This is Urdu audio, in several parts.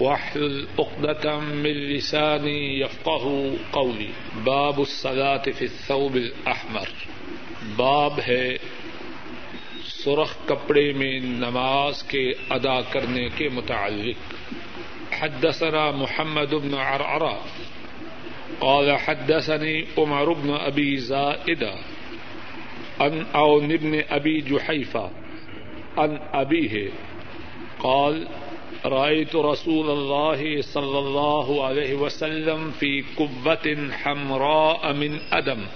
واحلل عقدة من لساني يفقه قولي. باب الصلاة في الثوب الأحمر. باب ہے سرخ کپڑے میں نماز کے ادا کرنے کے متعلق. حدثنا محمد بن عرعرہ. قال حدثني عمر بن أبي زائدة عن عون بن أبي جحيفة عن أبيه. قال رأيت رسول الله صلى الله عليه وسلم في كبة حمراء من أدم.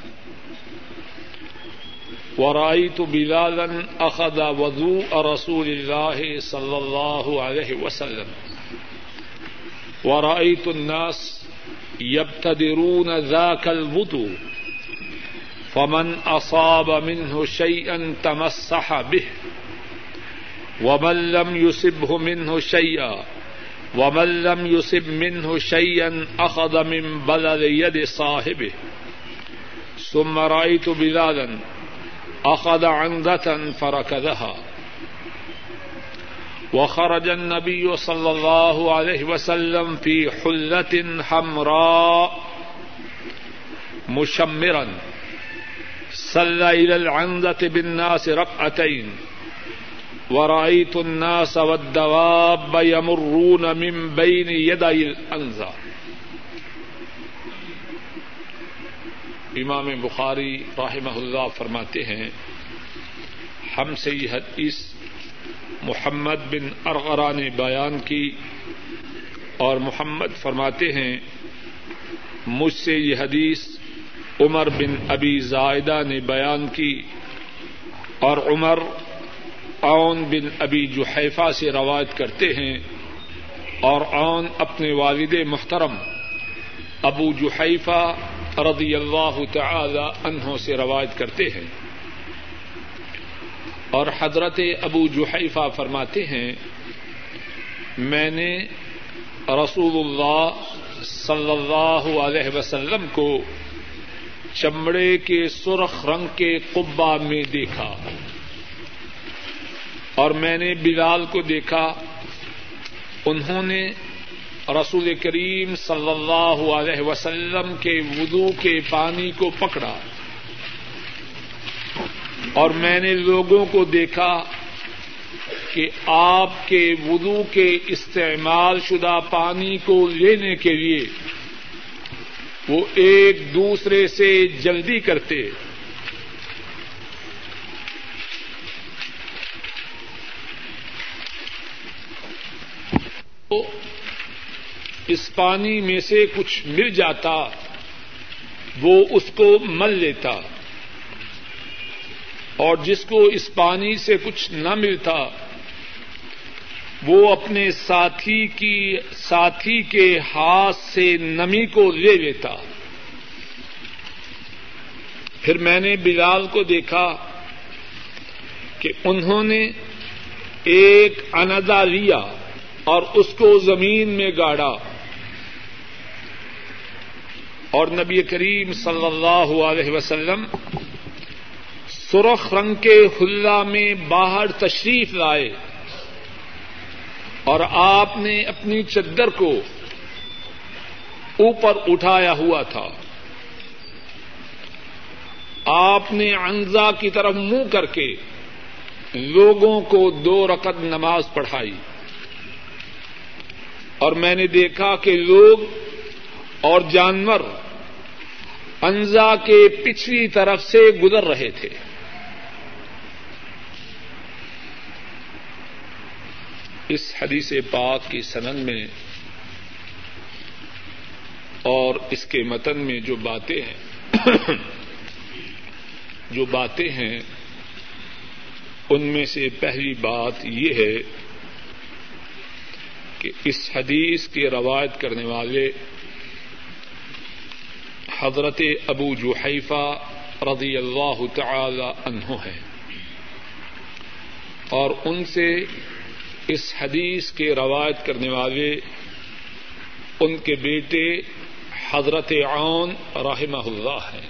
ورأيت بلالا أخذ وضوء رسول الله صلى الله عليه وسلم. ورأيت الناس يبتدرون ذاك الوضوء، فمن أصاب منه شيئا تمسح به. ومن لم يصبه منه شيئا ومن لم يصب منه شيئا أخذ من بلد يد صاحبه. ثم رأيت بلالا أخذ عندة فركضها وخرج النبي صلى الله عليه وسلم في حلة حمراء مشمرا. صلى إلى العندة بالناس ركعتين. ورأيت الناس والدواب يمرون من بين يدي الأنزا امام بخاری رحمہ اللہ فرماتے ہیں، ہم سے یہ حدیث محمد بن ارغرا نے بیان کی اور محمد فرماتے ہیں، مجھ سے یہ حدیث عمر بن ابی زائدہ نے بیان کی اور عمر اون بن ابی جحیفہ سے روایت کرتے ہیں اور اون اپنے والد محترم ابو جحیفہ رضی اللہ تعالی عنہ سے روایت کرتے ہیں اور حضرت ابو جحیفہ فرماتے ہیں، میں نے رسول اللہ صلی اللہ علیہ وسلم کو چمڑے کے سرخ رنگ کے قبا میں دیکھا۔ اور میں نے بلال کو دیکھا، انہوں نے رسول کریم صلی اللہ علیہ وسلم کے وضو کے پانی کو پکڑا۔ اور میں نے لوگوں کو دیکھا کہ آپ کے وضو کے استعمال شدہ پانی کو لینے کے لیے وہ ایک دوسرے سے جلدی کرتے۔ اس پانی میں سے کچھ مل جاتا، وہ اس کو مل لیتا۔ اور جس کو اس پانی سے کچھ نہ ملتا، وہ اپنے ساتھی کی، ساتھی کے ہاتھ سے نمی کو لے لیتا۔ پھر میں نے بلال کو دیکھا کہ انہوں نے ایک اندازہ لیا اور اس کو زمین میں گاڑا۔ اور نبی کریم صلی اللہ علیہ وسلم سرخ رنگ کے خلا میں باہر تشریف لائے اور آپ نے اپنی چدر کو اوپر اٹھایا ہوا تھا۔ آپ نے انزا کی طرف منہ کر کے لوگوں کو دو رقط نماز پڑھائی۔ اور میں نے دیکھا کہ لوگ اور جانور انزا کے پچھلی طرف سے گزر رہے تھے۔ اس حدیث پاک کی سنن میں اور اس کے متن میں جو باتیں ہیں، جو باتیں ہیں، ان میں سے پہلی بات یہ ہے کہ اس حدیث کی روایت کرنے والے حضرت ابو جوحیفہ رضی اللہ تعالی عنہ ہیں۔ اور ان سے اس حدیث کے روایت کرنے والے ان کے بیٹے حضرت عون رحمہ اللہ ہیں۔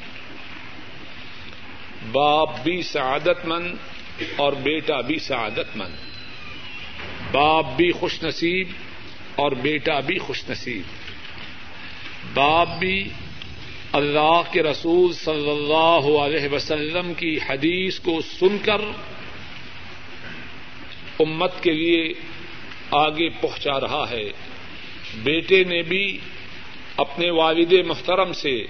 باپ بھی سعادت مند اور بیٹا بھی سعادت مند۔ باپ بھی خوش نصیب اور بیٹا بھی خوش نصیب۔ باپ بھی اللہ کے رسول صلی اللہ علیہ وسلم کی حدیث کو سن کر امت کے لیے آگے پہنچا رہا ہے۔ بیٹے نے بھی اپنے والد محترم سے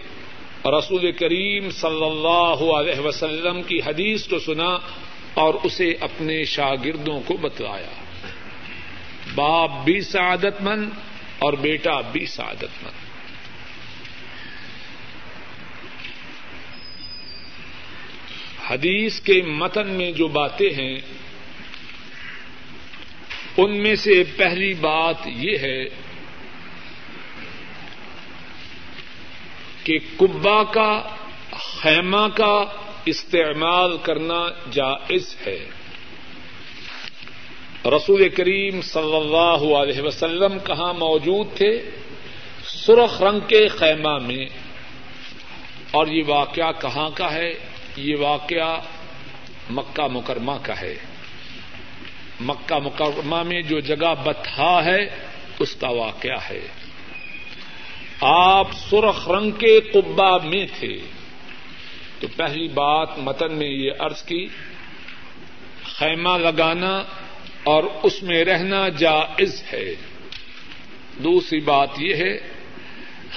رسول کریم صلی اللہ علیہ وسلم کی حدیث کو سنا اور اسے اپنے شاگردوں کو بتلایا۔ باپ بھی سعادت مند اور بیٹا بھی سعادت مند۔ حدیث کے متن میں جو باتیں ہیں، ان میں سے پہلی بات یہ ہے کہ کبا کا، خیمہ کا استعمال کرنا جائز ہے۔ رسول کریم صلی اللہ علیہ وسلم کہاں موجود تھے؟ سرخ رنگ کے خیمہ میں۔ اور یہ واقعہ کہاں کا ہے؟ یہ واقعہ مکہ مکرمہ کا ہے۔ مکہ مکرمہ میں جو جگہ بتھا ہے، اس کا واقعہ ہے۔ آپ سرخ رنگ کے قبا میں تھے۔ تو پہلی بات متن میں یہ عرض کی، خیمہ لگانا اور اس میں رہنا جائز ہے۔ دوسری بات یہ ہے،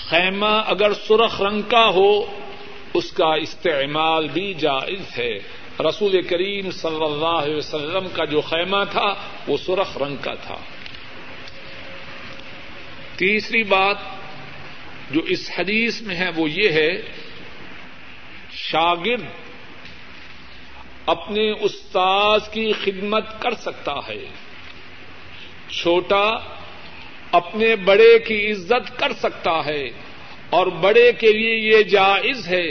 خیمہ اگر سرخ رنگ کا ہو اس کا استعمال بھی جائز ہے۔ رسول کریم صلی اللہ علیہ وسلم کا جو خیمہ تھا، وہ سرخ رنگ کا تھا۔ تیسری بات جو اس حدیث میں ہے، وہ یہ ہے، شاگرد اپنے استاذ کی خدمت کر سکتا ہے۔ چھوٹا اپنے بڑے کی عزت کر سکتا ہے۔ اور بڑے کے لیے یہ جائز ہے،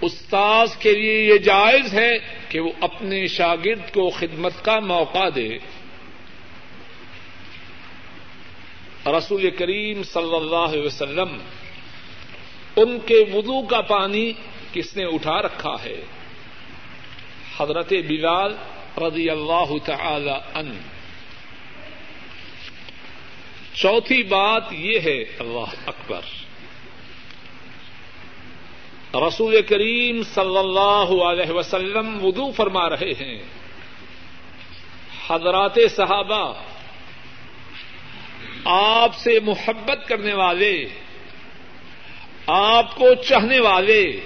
استاذ کے لیے یہ جائز ہے کہ وہ اپنے شاگرد کو خدمت کا موقع دے۔ رسول کریم صلی اللہ علیہ وسلم، ان کے وضو کا پانی کس نے اٹھا رکھا ہے؟ حضرت بلال رضی اللہ تعالی ان چوتھی بات یہ ہے، اللہ اکبر۔ رسول کریم صلی اللہ علیہ وسلم وضو فرما رہے ہیں۔ حضرات صحابہ، آپ سے محبت کرنے والے، آپ کو چاہنے والے،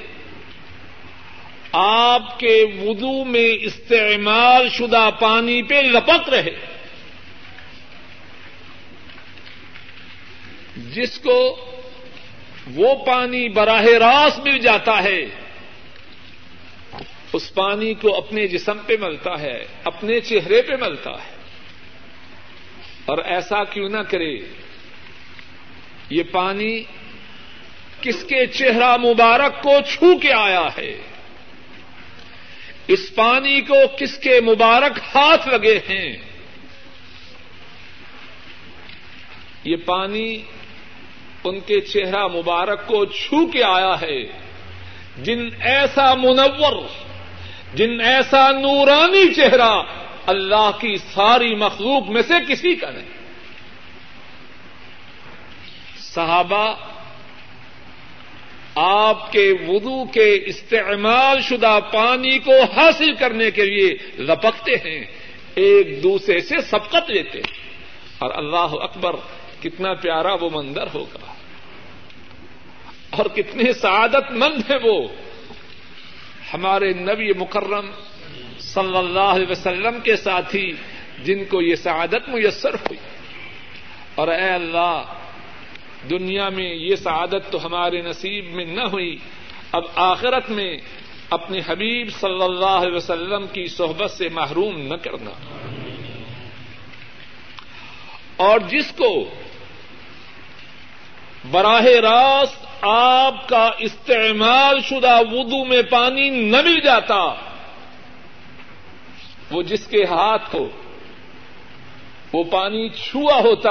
آپ کے وضو میں استعمال شدہ پانی پہ لپک رہے۔ جس کو وہ پانی براہ راست مل جاتا ہے۔ اس پانی کو اپنے جسم پہ ملتا ہے، اپنے چہرے پہ ملتا ہے۔ اور ایسا کیوں نہ کرے، یہ پانی کس کے چہرہ مبارک کو چھو کے آیا ہے؟ اس پانی کو کس کے مبارک ہاتھ لگے ہیں؟ یہ پانی ان کے چہرہ مبارک کو چھو کے آیا ہے۔ جن ایسا منور، جن ایسا نورانی چہرہ اللہ کی ساری مخلوق میں سے کسی کا نہیں۔ صحابہ، آپ کے وضو کے استعمال شدہ پانی کو حاصل کرنے کے لیے لپکتے ہیں، ایک دوسرے سے سبقت لیتے ہیں۔ اور اللہ اکبر، کتنا پیارا وہ مندر ہوگا۔ اور کتنے سعادت مند ہیں وہ۔ ہمارے نبی مکرم صلی اللہ علیہ وسلم کے ساتھی جن کو یہ سعادت میسر ہوئی۔ اور اے اللہ، دنیا میں یہ سعادت تو ہمارے نصیب میں نہ ہوئی۔ اب آخرت میں اپنے حبیب صلی اللہ علیہ وسلم کی صحبت سے محروم نہ کرنا۔ اور جس کو براہ راست آپ کا استعمال شدہ وضو میں پانی نہ مل جاتا وہ جس کے ہاتھ کو وہ پانی چھوا ہوتا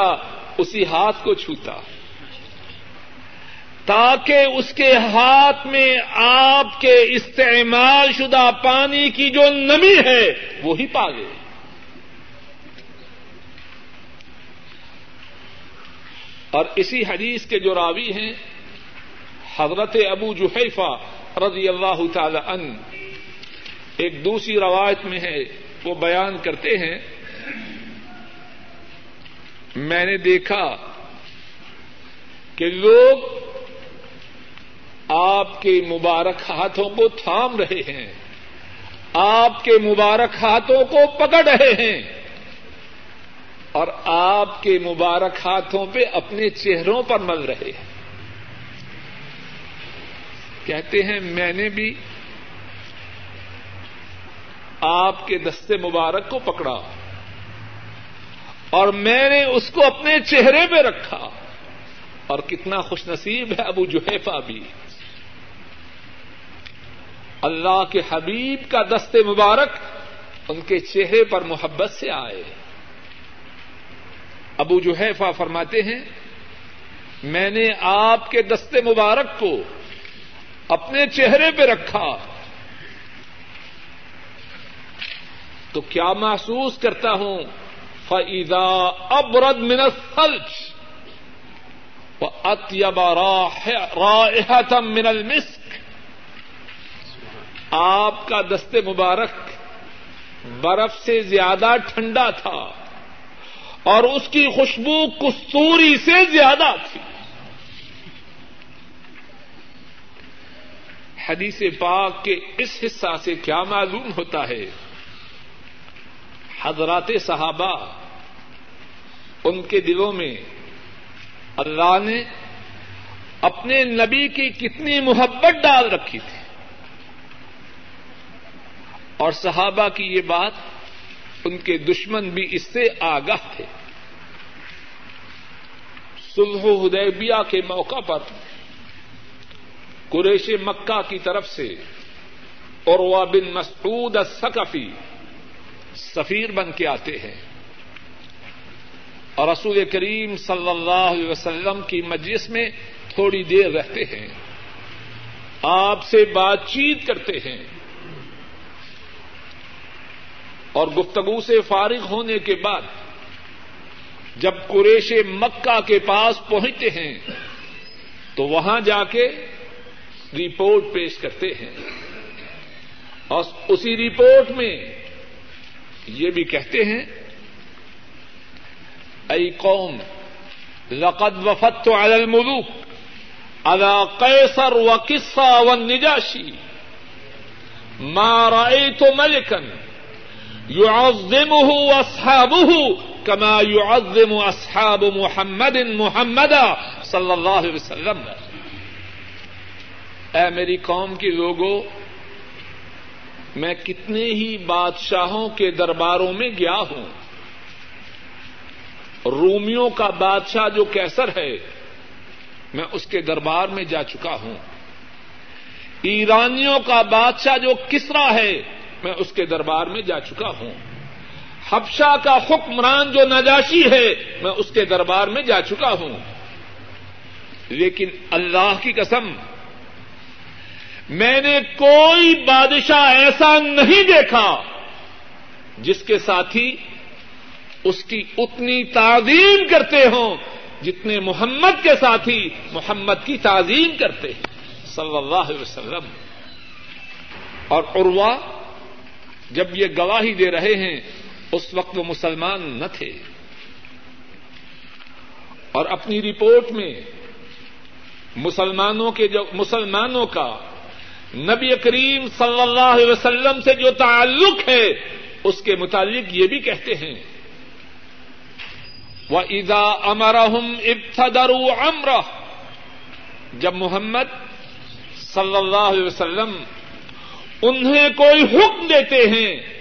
اسی ہاتھ کو چھوتا تاکہ اس کے ہاتھ میں آپ کے استعمال شدہ پانی کی جو نمی ہے وہی پا گئے اور اسی حدیث کے جو راوی ہیں حضرت ابو جحیفہ رضی اللہ تعالی ان ایک دوسری روایت میں ہے، وہ بیان کرتے ہیں۔ میں نے دیکھا کہ لوگ آپ کے مبارک ہاتھوں کو تھام رہے ہیں، آپ کے مبارک ہاتھوں کو پکڑ رہے ہیں اور آپ کے مبارک ہاتھوں پہ اپنے چہروں پر مل رہے ہیں۔ کہتے ہیں، میں نے بھی آپ کے دستے مبارک کو پکڑا اور میں نے اس کو اپنے چہرے پہ رکھا۔ اور کتنا خوش نصیب ہے ابو جوہیفا بھی۔ اللہ کے حبیب کا دست مبارک ان کے چہرے پر محبت سے آئے۔ ابو جوہیفا فرماتے ہیں، میں نے آپ کے دست مبارک کو اپنے چہرے پہ رکھا تو کیا محسوس کرتا ہوں؟ فعیدا ابرد منت سلچ اتیبا رائحتم من المسک آپ کا دست مبارک برف سے زیادہ ٹھنڈا تھا اور اس کی خوشبو کستوری سے زیادہ تھی۔ حدیث پاک کے اس حصہ سے کیا معلوم ہوتا ہے؟ حضرات صحابہ، ان کے دلوں میں اللہ نے اپنے نبی کی کتنی محبت ڈال رکھی تھی۔ اور صحابہ کی یہ بات ان کے دشمن بھی اس سے آگاہ تھے۔ سلح حدیبیہ کے موقع پر قریش مکہ کی طرف سے عروا بن مسعود الثقفی سفیر بن کے آتے ہیں۔ اور رسول کریم صلی اللہ علیہ وسلم کی مجلس میں تھوڑی دیر رہتے ہیں۔ آپ سے بات چیت کرتے ہیں۔ اور گفتگو سے فارغ ہونے کے بعد جب قریش مکہ کے پاس پہنچتے ہیں تو وہاں جا کے رپورٹ پیش کرتے ہیں اور اسی رپورٹ میں یہ بھی کہتے ہیں ائی قوم، لقد وفت على الملوك على قیصر و قصہ و نجاشی ما رأيت ملكا يعظمه أصحابه كما يعظم أصحاب محمد محمدا صلی اللہ علیہ وسلم. اے میری قوم کے لوگوں میں کتنے ہی بادشاہوں کے درباروں میں گیا ہوں۔ رومیوں کا بادشاہ جو کیسر ہے، میں اس کے دربار میں جا چکا ہوں۔ ایرانیوں کا بادشاہ جو کسرا ہے، میں اس کے دربار میں جا چکا ہوں۔ حبشہ کا حکمران جو نجاشی ہے، میں اس کے دربار میں جا چکا ہوں۔ لیکن اللہ کی قسم میں نے کوئی بادشاہ ایسا نہیں دیکھا جس کے ساتھی اس کی اتنی تعظیم کرتے ہوں جتنے محمد کے ساتھی محمد کی تعظیم کرتے ہیں۔ صلی اللہ علیہ وسلم۔ اور عروا جب یہ گواہی دے رہے ہیں، اس وقت وہ مسلمان نہ تھے۔ اور اپنی رپورٹ میں مسلمانوں کے جو مسلمانوں کا نبی کریم صلی اللہ علیہ وسلم سے جو تعلق ہے، اس کے متعلق یہ بھی کہتے ہیں۔ وہ ادا امرحم ابتدر امر جب محمد صلی اللہ علیہ وسلم انہیں کوئی حکم دیتے ہیں،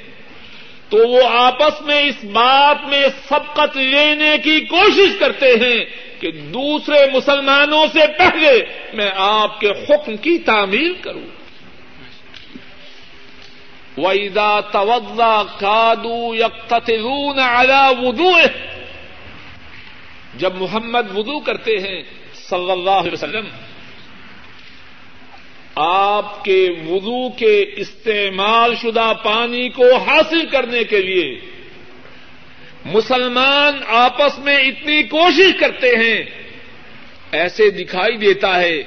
تو وہ آپس میں اس بات میں سبقت لینے کی کوشش کرتے ہیں کہ دوسرے مسلمانوں سے پہلے میں آپ کے حکم کی تعمیل کروں۔ ویدا توزا کادو یکتلون علی ودو جب محمد وضو کرتے ہیں، صلی اللہ علیہ وسلم، آپ کے وضو کے استعمال شدہ پانی کو حاصل کرنے کے لیے مسلمان آپس میں اتنی کوشش کرتے ہیں، ایسے دکھائی دیتا ہے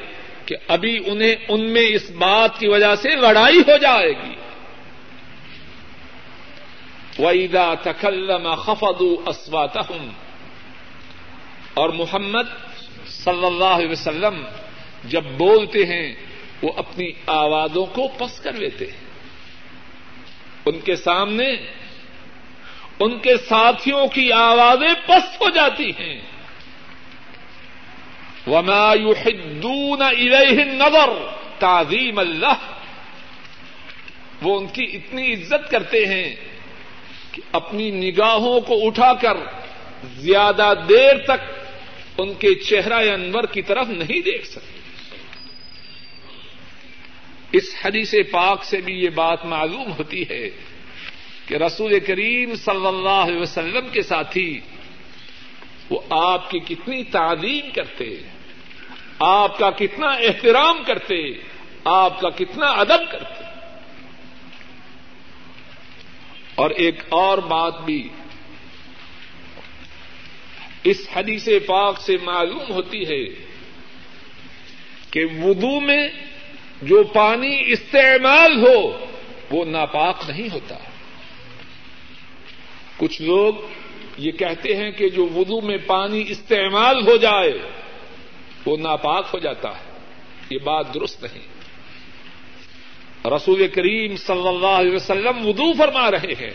کہ ابھی انہیں ان میں اس بات کی وجہ سے لڑائی ہو جائے گی۔ ویدا تکلم خفد اسوات اور محمد صلی اللہ علیہ وسلم جب بولتے ہیں، وہ اپنی آوازوں کو پس کر لیتے ہیں۔ ان کے سامنے، ان کے ساتھیوں کی آوازیں پس ہو جاتی ہیں۔ وما يحدون الیہ النظر تعظیم اللہ وہ ان کی اتنی عزت کرتے ہیں اپنی نگاہوں کو اٹھا کر زیادہ دیر تک ان کے چہرہ انور کی طرف نہیں دیکھ سکتے۔ اس حدیث پاک سے بھی یہ بات معلوم ہوتی ہے کہ رسول کریم صلی اللہ علیہ وسلم کے ساتھی وہ آپ کی کتنی تعظیم کرتے، آپ کا کتنا احترام کرتے، آپ کا کتنا ادب کرتے۔ اور ایک اور بات بھی اس حدیث پاک سے معلوم ہوتی ہے کہ وضو میں جو پانی استعمال ہو وہ ناپاک نہیں ہوتا۔ کچھ لوگ یہ کہتے ہیں کہ جو وضو میں پانی استعمال ہو جائے وہ ناپاک ہو جاتا ہے۔ یہ بات درست نہیں۔ رسول کریم صلی اللہ علیہ وسلم وضو فرما رہے ہیں۔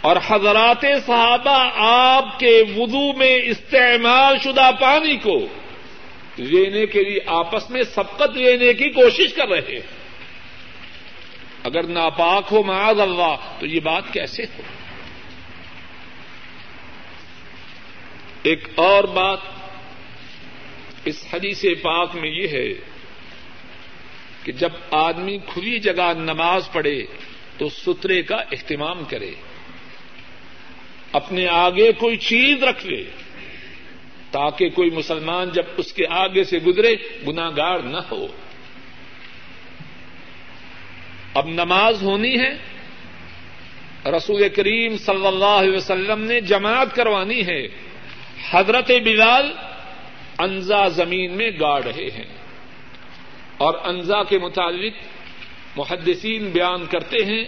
اور حضرات صحابہ آپ کے وضو میں استعمال شدہ پانی کو لینے کے لیے آپس میں سبقت لینے کی کوشش کر رہے ہیں۔ اگر ناپاک ہو معاذ اللہ، تو یہ بات کیسے ہو؟ ایک اور بات اس حدیث پاک میں یہ ہے کہ جب آدمی کھلی جگہ نماز پڑھے تو سترے کا اہتمام کرے، اپنے آگے کوئی چیز رکھ لے تاکہ کوئی مسلمان جب اس کے آگے سے گزرے گناگار نہ ہو۔ اب نماز ہونی ہے، رسول کریم صلی اللہ علیہ وسلم نے جماعت کروانی ہے، حضرت بلال انزا زمین میں گاڑ رہے ہیں۔ اور انزا کے مطابق محدثین بیان کرتے ہیں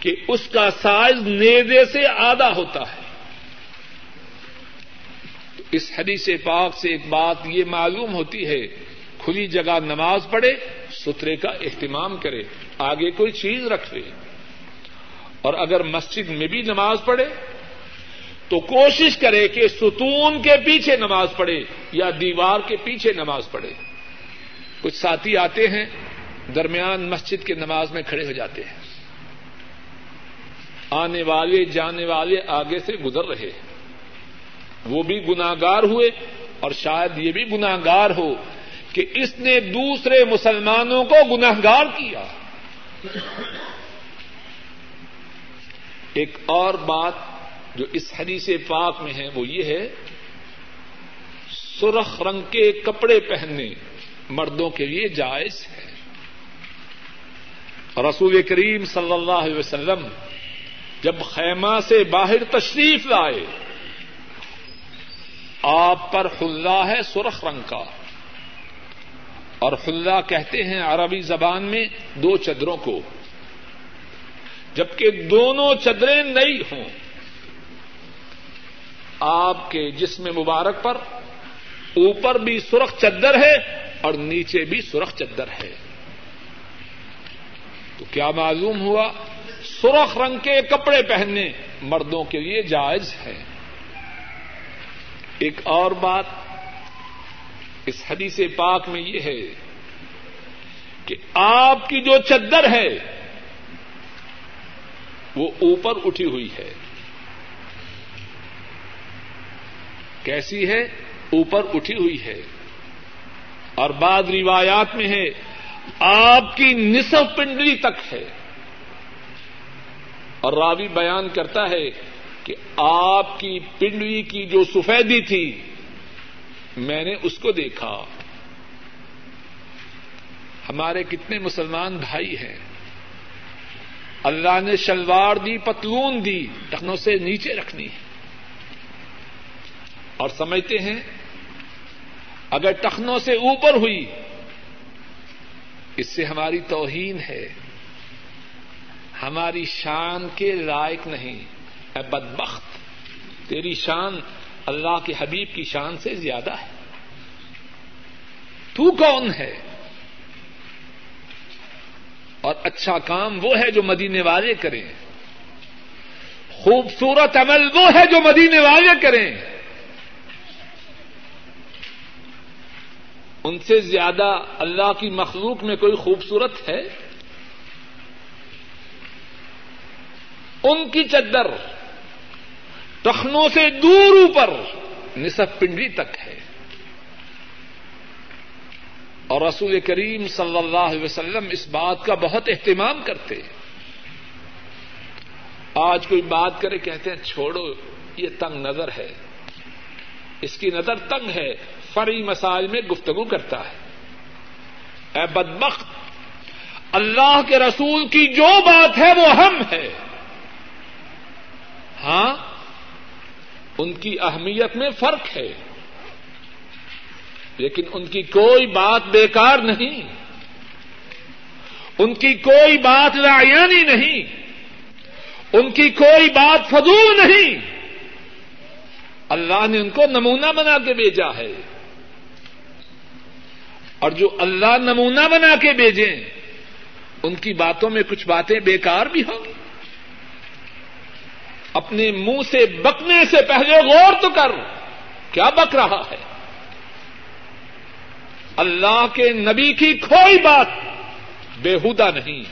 کہ اس کا سائز نیزے سے آدھا ہوتا ہے۔ اس حدیث پاک سے ایک بات یہ معلوم ہوتی ہے، کھلی جگہ نماز پڑھے، سترے کا اہتمام کرے، آگے کوئی چیز رکھ لے۔ اور اگر مسجد میں بھی نماز پڑھے، تو کوشش کرے کہ ستون کے پیچھے نماز پڑھے یا دیوار کے پیچھے نماز پڑھے۔ کچھ ساتھی آتے ہیں، درمیان مسجد کے نماز میں کھڑے ہو جاتے ہیں۔ آنے والے، جانے والے آگے سے گزر رہے ہیں۔ وہ بھی گناگار ہوئے اور شاید یہ بھی گناگار ہو کہ اس نے دوسرے مسلمانوں کو گناگار کیا۔ ایک اور بات جو اس حدیث پاک میں ہے وہ یہ ہے، سرخ رنگ کے کپڑے پہننے۔ مردوں کے لیے جائز ہے۔ رسول کریم صلی اللہ علیہ وسلم جب خیمہ سے باہر تشریف لائے، آپ پر خلا ہے سرخ رنگ کا۔ اور خلا کہتے ہیں عربی زبان میں دو چدروں کو۔ جبکہ دونوں چدریں نئی ہوں۔ آپ کے جسم مبارک پر اوپر بھی سرخ چدر ہے اور نیچے بھی سرخ چدر ہے۔ تو کیا معلوم ہوا سرخ رنگ کے کپڑے پہننے مردوں کے لیے جائز ہے؟ ایک اور بات اس حدیث پاک میں یہ ہے کہ آپ کی جو چدر ہے وہ اوپر اٹھی ہوئی ہے۔ کیسی ہے؟ اوپر اٹھی ہوئی ہے۔ اور بعض روایات میں ہے، آپ کی نصف پنڈلی تک ہے۔ اور راوی بیان کرتا ہے کہ آپ کی پنڈلی کی جو سفیدی تھی، میں نے اس کو دیکھا۔ ہمارے کتنے مسلمان بھائی ہیں۔ اللہ نے شلوار دی، پتلون دی، ٹخنوں سے نیچے رکھنی۔ ہے اور سمجھتے ہیں اگر ٹخنوں سے اوپر ہوئی، اس سے ہماری توہین ہے۔ ہماری شان کے لائق نہیں۔ اے بدبخت، تیری شان اللہ کے حبیب کی شان سے زیادہ ہے۔ تو کون ہے؟ اور اچھا کام وہ ہے جو مدینے والے کریں۔ خوبصورت عمل وہ ہے جو مدینے والے کریں۔ ان سے زیادہ اللہ کی مخلوق میں کوئی خوبصورت ہے؟ ان کی چدر ٹخنوں سے دور اوپر نصف پنڈی تک ہے۔ اور رسول کریم صلی اللہ علیہ وسلم اس بات کا بہت اہتمام کرتے۔ آج کوئی بات کرے کہتے ہیں، چھوڑو، یہ تنگ نظر ہے۔ اس کی نظر تنگ ہے۔ فری مسائل میں گفتگو کرتا ہے۔ اے بدبخت، اللہ کے رسول کی جو بات ہے وہ ہم ہے۔ ہاں ان کی اہمیت میں فرق ہے۔ لیکن ان کی کوئی بات بیکار نہیں۔ ان کی کوئی بات لایانی نہیں۔ ان کی کوئی بات فضول نہیں۔ اللہ نے ان کو نمونہ بنا کے بھیجا ہے۔ اور جو اللہ نمونہ بنا کے بھیجیں، ان کی باتوں میں کچھ باتیں بیکار بھی ہوں۔ گی اپنے منہ سے بکنے سے پہلے غور تو کر، کیا بک رہا ہے؟ اللہ کے نبی کی کوئی بات بےحدہ نہیں،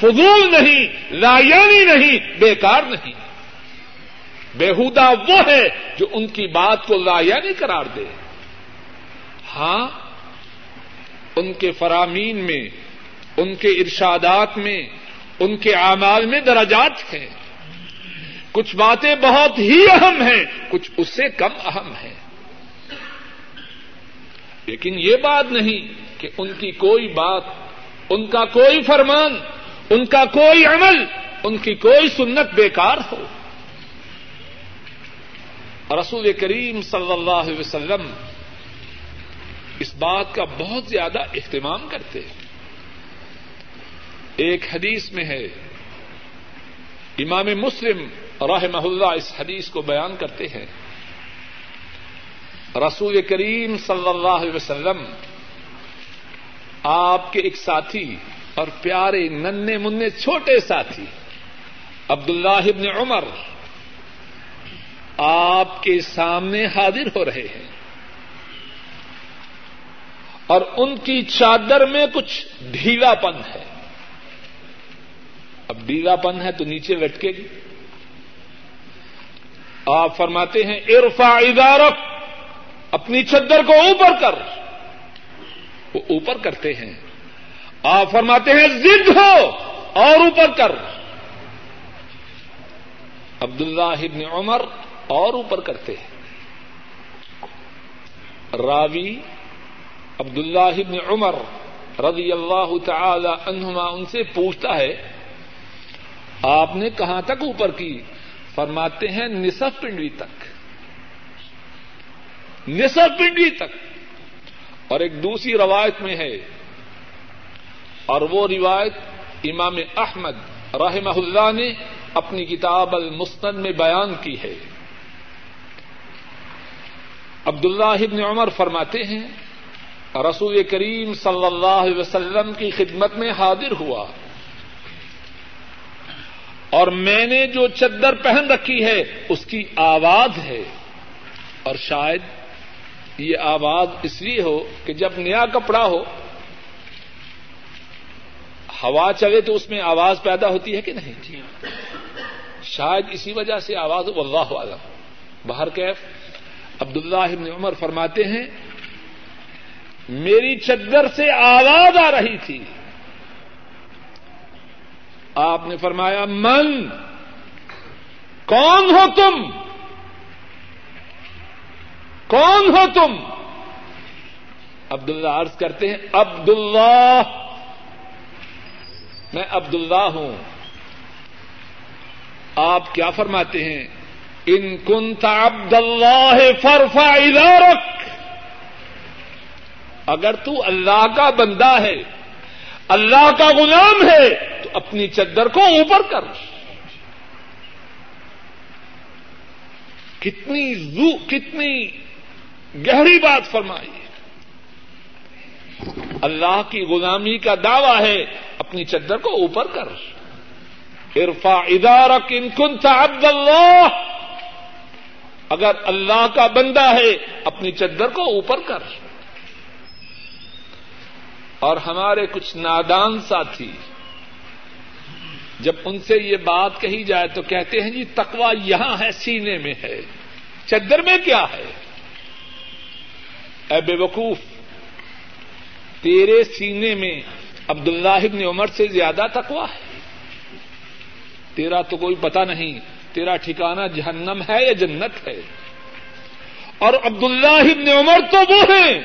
فضول نہیں، لایانی نہیں، بیکار نہیں۔ بےحدہ وہ ہے جو ان کی بات کو لایانی قرار دے۔ ہاں ان کے فرامین میں، ان کے ارشادات میں، ان کے اعمال میں درجات ہیں۔ کچھ باتیں بہت ہی اہم ہیں، کچھ اس سے کم اہم ہیں۔ لیکن یہ بات نہیں کہ ان کی کوئی بات، ان کا کوئی فرمان، ان کا کوئی عمل، ان کی کوئی سنت بیکار ہو۔ رسول کریم صلی اللہ علیہ وسلم اس بات کا بہت زیادہ اہتمام کرتے ہیں۔ ایک حدیث میں ہے۔ امام مسلم رحمہ اللہ اس حدیث کو بیان کرتے ہیں۔ رسول کریم صلی اللہ علیہ وسلم، آپ کے ایک ساتھی اور پیارے ننے منہ چھوٹے ساتھی عبد اللہ عمر، آپ کے سامنے حاضر ہو رہے ہیں۔ اور ان کی چادر میں کچھ ڈھیلا پن ہے۔ اب ڈھیلا پن ہے تو نیچے لٹکے گی۔ آپ فرماتے ہیں ارفا ادارک، اپنی چدر کو اوپر کر۔ وہ اوپر کرتے ہیں۔ آپ فرماتے ہیں، زد ہو اور اوپر کر۔ عبد اللہ ابن عمر اور اوپر کرتے ہیں۔ راوی عبد اللہ ابن عمر رضی اللہ تعالی عنہما ان سے پوچھتا ہے، آپ نے کہاں تک اوپر کی؟ فرماتے ہیں، نصف پنڈی تک۔ نصف پنڈی تک۔ اور ایک دوسری روایت میں ہے۔ اور وہ روایت امام احمد رحمہ اللہ نے اپنی کتاب المسند میں بیان کی ہے۔ عبد اللہ ابن عمر فرماتے ہیں رسول کریم صلی اللہ علیہ وسلم کی خدمت میں حاضر ہوا۔ اور میں نے جو چدر پہن رکھی ہے اس کی آواز ہے۔ اور شاید یہ آواز اس لیے ہو کہ جب نیا کپڑا ہو ہوا چلے تو اس میں آواز پیدا ہوتی ہے کہ نہیں؟ شاید اسی وجہ سے آواز اللہ عالم باہر کیف؟ عبد اللہ عمر فرماتے ہیں میری چدر سے آواز آ رہی تھی۔ آپ نے فرمایا، من، کون ہو تم؟ کون ہو تم؟ عبد اللہ عرض کرتے ہیں عبد اللہ میں عبد اللہ ہوں۔ آپ کیا فرماتے ہیں؟ ان کن عبد اللہ فرفا ادارک اگر تو اللہ کا بندہ ہے، اللہ کا غلام ہے، تو اپنی چدر کو اوپر کر۔ کتنی زو، کتنی گہری بات فرمائی۔ اللہ کی غلامی کا دعوی ہے، اپنی چدر کو اوپر کر۔ ارفا ادارہ کن کن عبد اللہ۔ اگر اللہ کا بندہ ہے، اپنی چدر کو اوپر کر۔ اور ہمارے کچھ نادان ساتھی جب ان سے یہ بات کہی جائے تو کہتے ہیں جی تکوا یہاں ہے، سینے میں ہے۔ چدر میں کیا ہے؟ اے بے وقوف، تیرے سینے میں عبد اللہ ابن عمر سے زیادہ تکوا ہے۔ تیرا تو کوئی پتا نہیں، تیرا ٹھکانا جہنم ہے یا جنت ہے؟ اور عبد اللہ ابن عمر تو وہ ہیں۔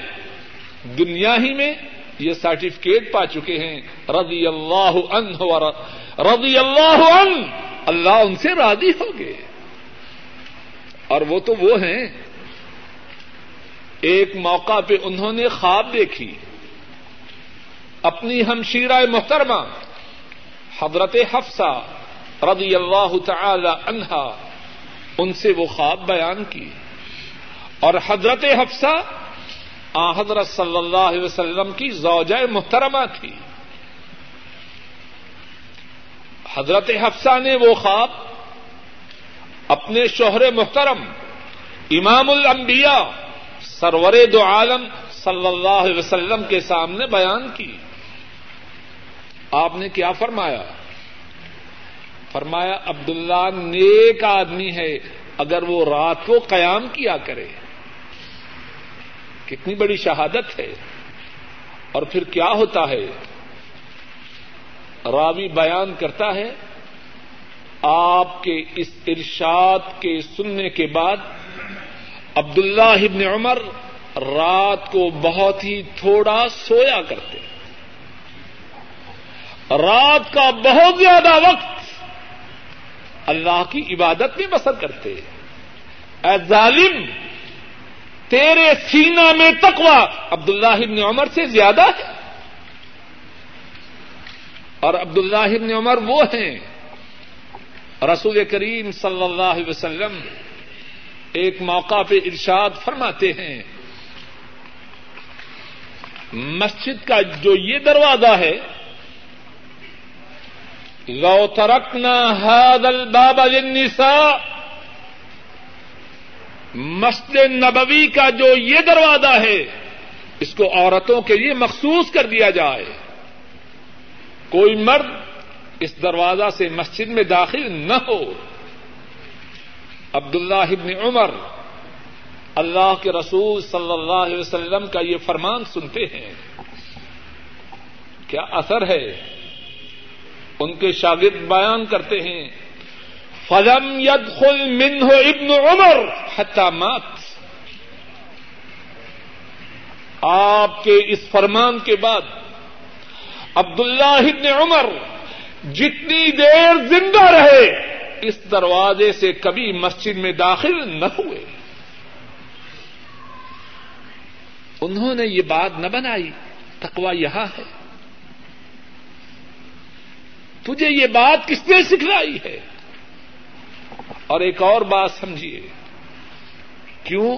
دنیا ہی میں یہ سرٹیفکیٹ پا چکے ہیں۔ رضی اللہ عنہ رضی اللہ عنہ! اللہ ان سے راضی ہو گئے۔ اور وہ تو وہ ہیں۔ ایک موقع پہ انہوں نے خواب دیکھی۔ اپنی ہمشیرہ محترمہ، حضرت حفصہ رضی اللہ تعالی عنہا ان سے وہ خواب بیان کی۔ اور حضرت حفصہ حضرت صلی اللہ علیہ وسلم کی زوجہ محترمہ تھی۔ حضرت حفصہ نے وہ خواب اپنے شوہر محترم، امام الانبیاء، سرور دو عالم صلی اللہ علیہ وسلم کے سامنے بیان کی۔ آپ نے کیا فرمایا؟ فرمایا، عبداللہ نیک آدمی ہے، اگر وہ رات کو قیام کیا کرے۔ کتنی بڑی شہادت ہے اور پھر کیا ہوتا ہے راوی بیان کرتا ہے آپ کے اس ارشاد کے سننے کے بعد عبد اللہ ابن عمر رات کو بہت ہی تھوڑا سویا کرتے رات کا بہت زیادہ وقت اللہ کی عبادت میں بسر کرتے اے ظالم تیرے سینا میں تقوا عبد اللہ ابن عمر سے زیادہ ہے۔ اور عبد اللہ ابن عمر وہ ہیں۔ رسول کریم صلی اللہ علیہ وسلم ایک موقع پہ ارشاد فرماتے ہیں۔ مسجد کا جو یہ دروازہ ہے، لو ترکنا هذا الباب للنساء مسجد نبوی کا جو یہ دروازہ ہے، اس کو عورتوں کے لیے مخصوص کر دیا جائے۔ کوئی مرد اس دروازہ سے مسجد میں داخل نہ ہو۔ عبداللہ ابن عمر اللہ کے رسول صلی اللہ علیہ وسلم کا یہ فرمان سنتے ہیں۔ کیا اثر ہے؟ ان کے شاگرد بیان کرتے ہیں۔ فلم ید خل ابن عمر. حتہ مات. آپ کے اس فرمان کے بعد عبداللہ ابن عمر جتنی دیر زندہ رہے، اس دروازے سے کبھی مسجد میں داخل نہ ہوئے۔ انہوں نے یہ بات نہ بنائی تکوا یہاں ہے۔ تجھے یہ بات کس نے سکھلائی ہے؟ اور ایک اور بات سمجھیے۔ کیوں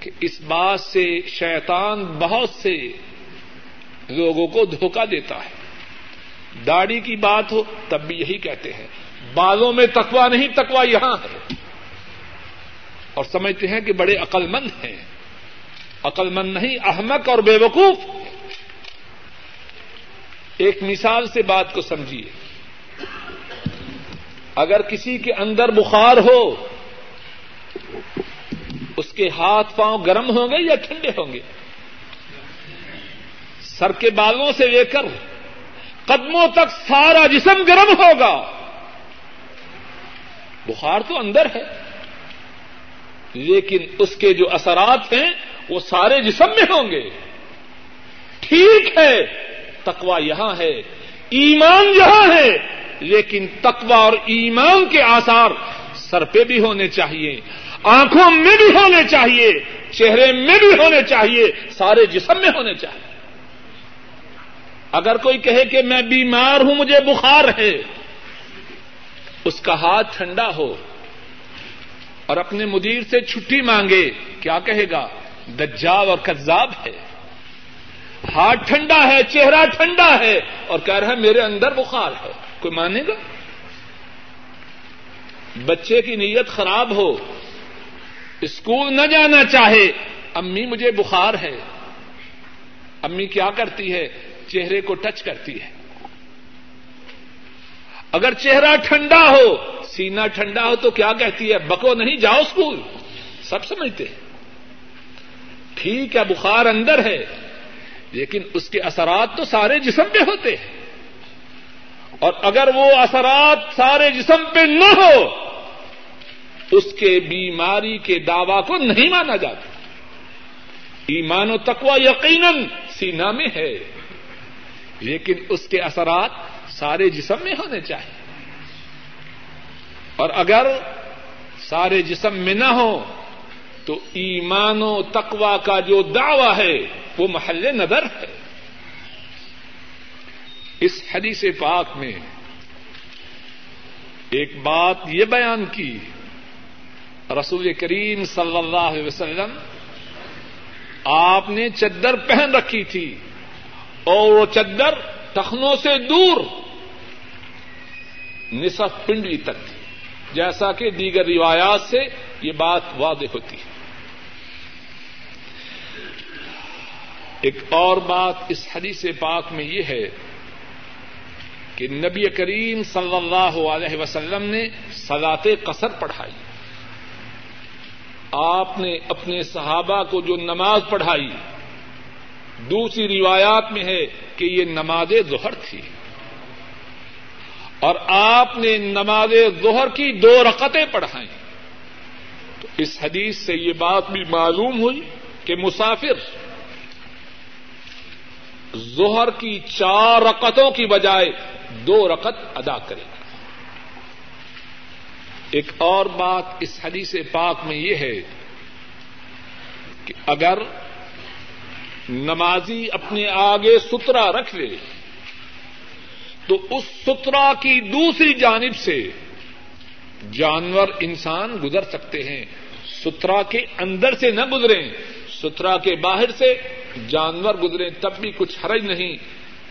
کہ اس بات سے شیطان بہت سے لوگوں کو دھوکہ دیتا ہے۔ داڑھی کی بات ہو تب بھی یہی کہتے ہیں۔ بالوں میں تکوا نہیں تکوا یہاں ہے۔ اور سمجھتے ہیں کہ بڑے عقل مند ہیں۔ عقل مند نہیں، احمق اور بے وقوف ایک مثال سے بات کو سمجھیے۔ اگر کسی کے اندر بخار ہو، اس کے ہاتھ پاؤں گرم ہوں گے یا ٹھنڈے ہوں گے؟ سر کے بالوں سے لے کر قدموں تک سارا جسم گرم ہوگا۔ بخار تو اندر ہے، لیکن اس کے جو اثرات ہیں، وہ سارے جسم میں ہوں گے۔ ٹھیک ہے تکوا یہاں ہے، ایمان یہاں ہے۔ لیکن تقوا اور ایمان کے آثار سر پہ بھی ہونے چاہیے، آنکھوں میں بھی ہونے چاہیے، چہرے میں بھی ہونے چاہیے، سارے جسم میں ہونے چاہیے۔ اگر کوئی کہے کہ میں بیمار ہوں، مجھے بخار ہے، اس کا ہاتھ ٹھنڈا ہو اور اپنے مدیر سے چھٹی مانگے، کیا کہے گا؟ دجاب اور کذاب ہے۔ ہاتھ ٹھنڈا ہے، چہرہ ٹھنڈا ہے اور کہہ رہا ہے میرے اندر بخار ہے۔ کوئی مانے گا؟ بچے کی نیت خراب ہو، اسکول نہ جانا چاہے، امی مجھے بخار ہے۔ امی کیا کرتی ہے؟ چہرے کو ٹچ کرتی ہے۔ اگر چہرہ ٹھنڈا ہو سینا ٹھنڈا ہو تو کیا کہتی ہے؟ بکو نہیں، جاؤ اسکول۔ سب سمجھتے ہیں۔ ٹھیک ہے، بخار اندر ہے، لیکن اس کے اثرات تو سارے جسم پہ ہوتے ہیں۔ اور اگر وہ اثرات سارے جسم پہ نہ ہو، اس کے بیماری کے دعوی کو نہیں مانا جاتا۔ ایمان و تقوا یقیناً سینا میں ہے، لیکن اس کے اثرات سارے جسم میں ہونے چاہیے۔ اور اگر سارے جسم میں نہ ہو، تو ایمان و تقوا کا جو دعوی ہے، وہ محل نظر ہے۔ اس حدیث پاک میں ایک بات یہ بیان کی، رسول کریم صلی اللہ علیہ وسلم آپ نے چدر پہن رکھی تھی اور وہ چدر ٹخنوں سے دور نصف پنڈلی تک تھی۔ جیسا کہ دیگر روایات سے یہ بات واضح ہوتی ہے۔ ایک اور بات اس حدیث پاک میں یہ ہے کہ نبی کریم صلی اللہ علیہ وسلم نے سلاط قصر پڑھائی۔ آپ نے اپنے صحابہ کو جو نماز پڑھائی، دوسری روایات میں ہے کہ یہ نماز ظہر تھی۔ اور آپ نے نماز ظہر کی دو رقطیں پڑھائیں۔ تو اس حدیث سے یہ بات بھی معلوم ہوئی کہ مسافر ظہر کی چار رقطوں کی بجائے دو رقط ادا کرے گا۔ ایک اور بات اس حدیث پاک میں یہ ہے کہ اگر نمازی اپنے آگے سترا رکھ لے، تو اس سترا کی دوسری جانب سے جانور انسان گزر سکتے ہیں۔ سترا کے اندر سے نہ گزریں سترا کے باہر سے جانور گزریں، تب بھی کچھ حرج نہیں۔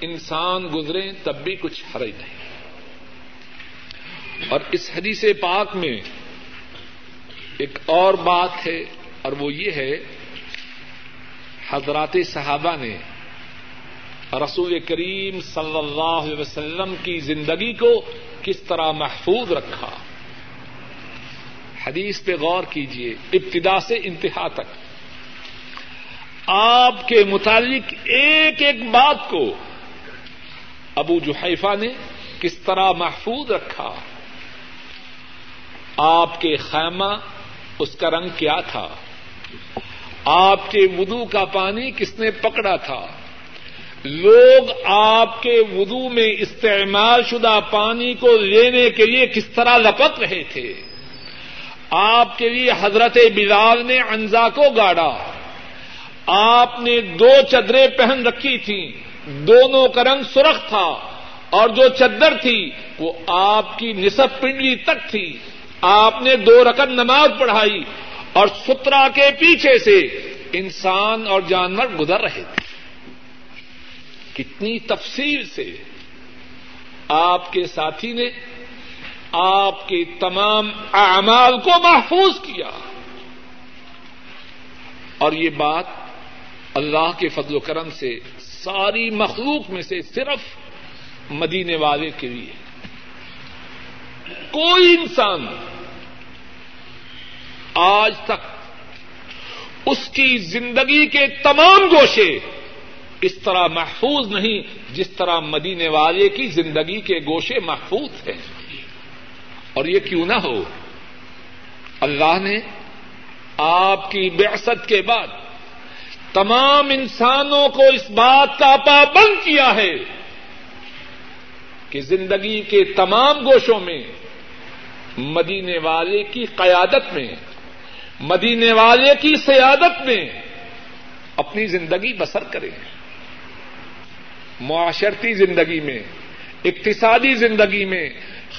انسان گزریں تب بھی کچھ حرج نہیں۔ اور اس حدیث پاک میں ایک اور بات ہے، اور وہ یہ ہے، حضرات صحابہ نے رسول کریم صلی اللہ علیہ وسلم کی زندگی کو کس طرح محفوظ رکھا۔ حدیث پہ غور کیجیے ابتدا سے انتہا تک۔ آپ کے متعلق ایک ایک بات کو ابو جحیفہ نے کس طرح محفوظ رکھا؟ آپ کے خیمہ اس کا رنگ کیا تھا؟ آپ کے ودو کا پانی کس نے پکڑا تھا؟ لوگ آپ کے وضو میں استعمال شدہ پانی کو لینے کے لیے کس طرح لپک رہے تھے؟ آپ کے لیے حضرت بلال نے انزا کو گاڑا۔ آپ نے دو چدریں پہن رکھی تھیں۔ دونوں کا رنگ سرخ تھا اور جو چدر تھی وہ آپ کی نصب پنڈلی تک تھی۔ آپ نے دو رقم نماز پڑھائی اور سترا کے پیچھے سے انسان اور جانور گزر رہے تھے۔ کتنی تفصیل سے آپ کے ساتھی نے آپ کے تمام اعمال کو محفوظ کیا۔ اور یہ بات اللہ کے فضل و کرم سے ساری مخلوق میں سے صرف مدینے والے کے لیے۔ کوئی انسان آج تک اس کی زندگی کے تمام گوشے اس طرح محفوظ نہیں جس طرح مدینے والے کی زندگی کے گوشے محفوظ ہیں۔ اور یہ کیوں نہ ہو؟ اللہ نے آپ کی بےست کے بعد تمام انسانوں کو اس بات کا پابند کیا ہے کہ زندگی کے تمام گوشوں میں، مدینے والے کی قیادت میں، مدینے والے کی سیادت میں اپنی زندگی بسر کریں۔ معاشرتی زندگی میں، اقتصادی زندگی میں،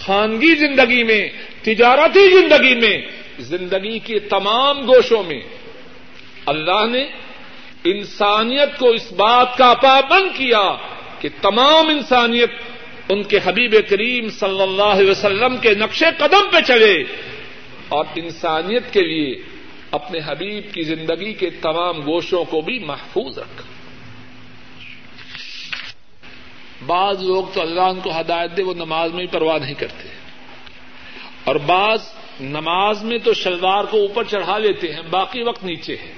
خانگی زندگی میں، تجارتی زندگی میں، زندگی کے تمام گوشوں میں اللہ نے انسانیت کو اس بات کا پابند کیا کہ تمام انسانیت ان کے حبیب کریم صلی اللہ علیہ وسلم کے نقش قدم پہ چلے اور انسانیت کے لیے اپنے حبیب کی زندگی کے تمام گوشوں کو بھی محفوظ رکھا بعض لوگ تو اللہ ان کو ہدایت دے، وہ نماز میں پرواہ نہیں کرتے۔ اور بعض نماز میں تو شلوار کو اوپر چڑھا لیتے ہیں، باقی وقت نیچے ہے۔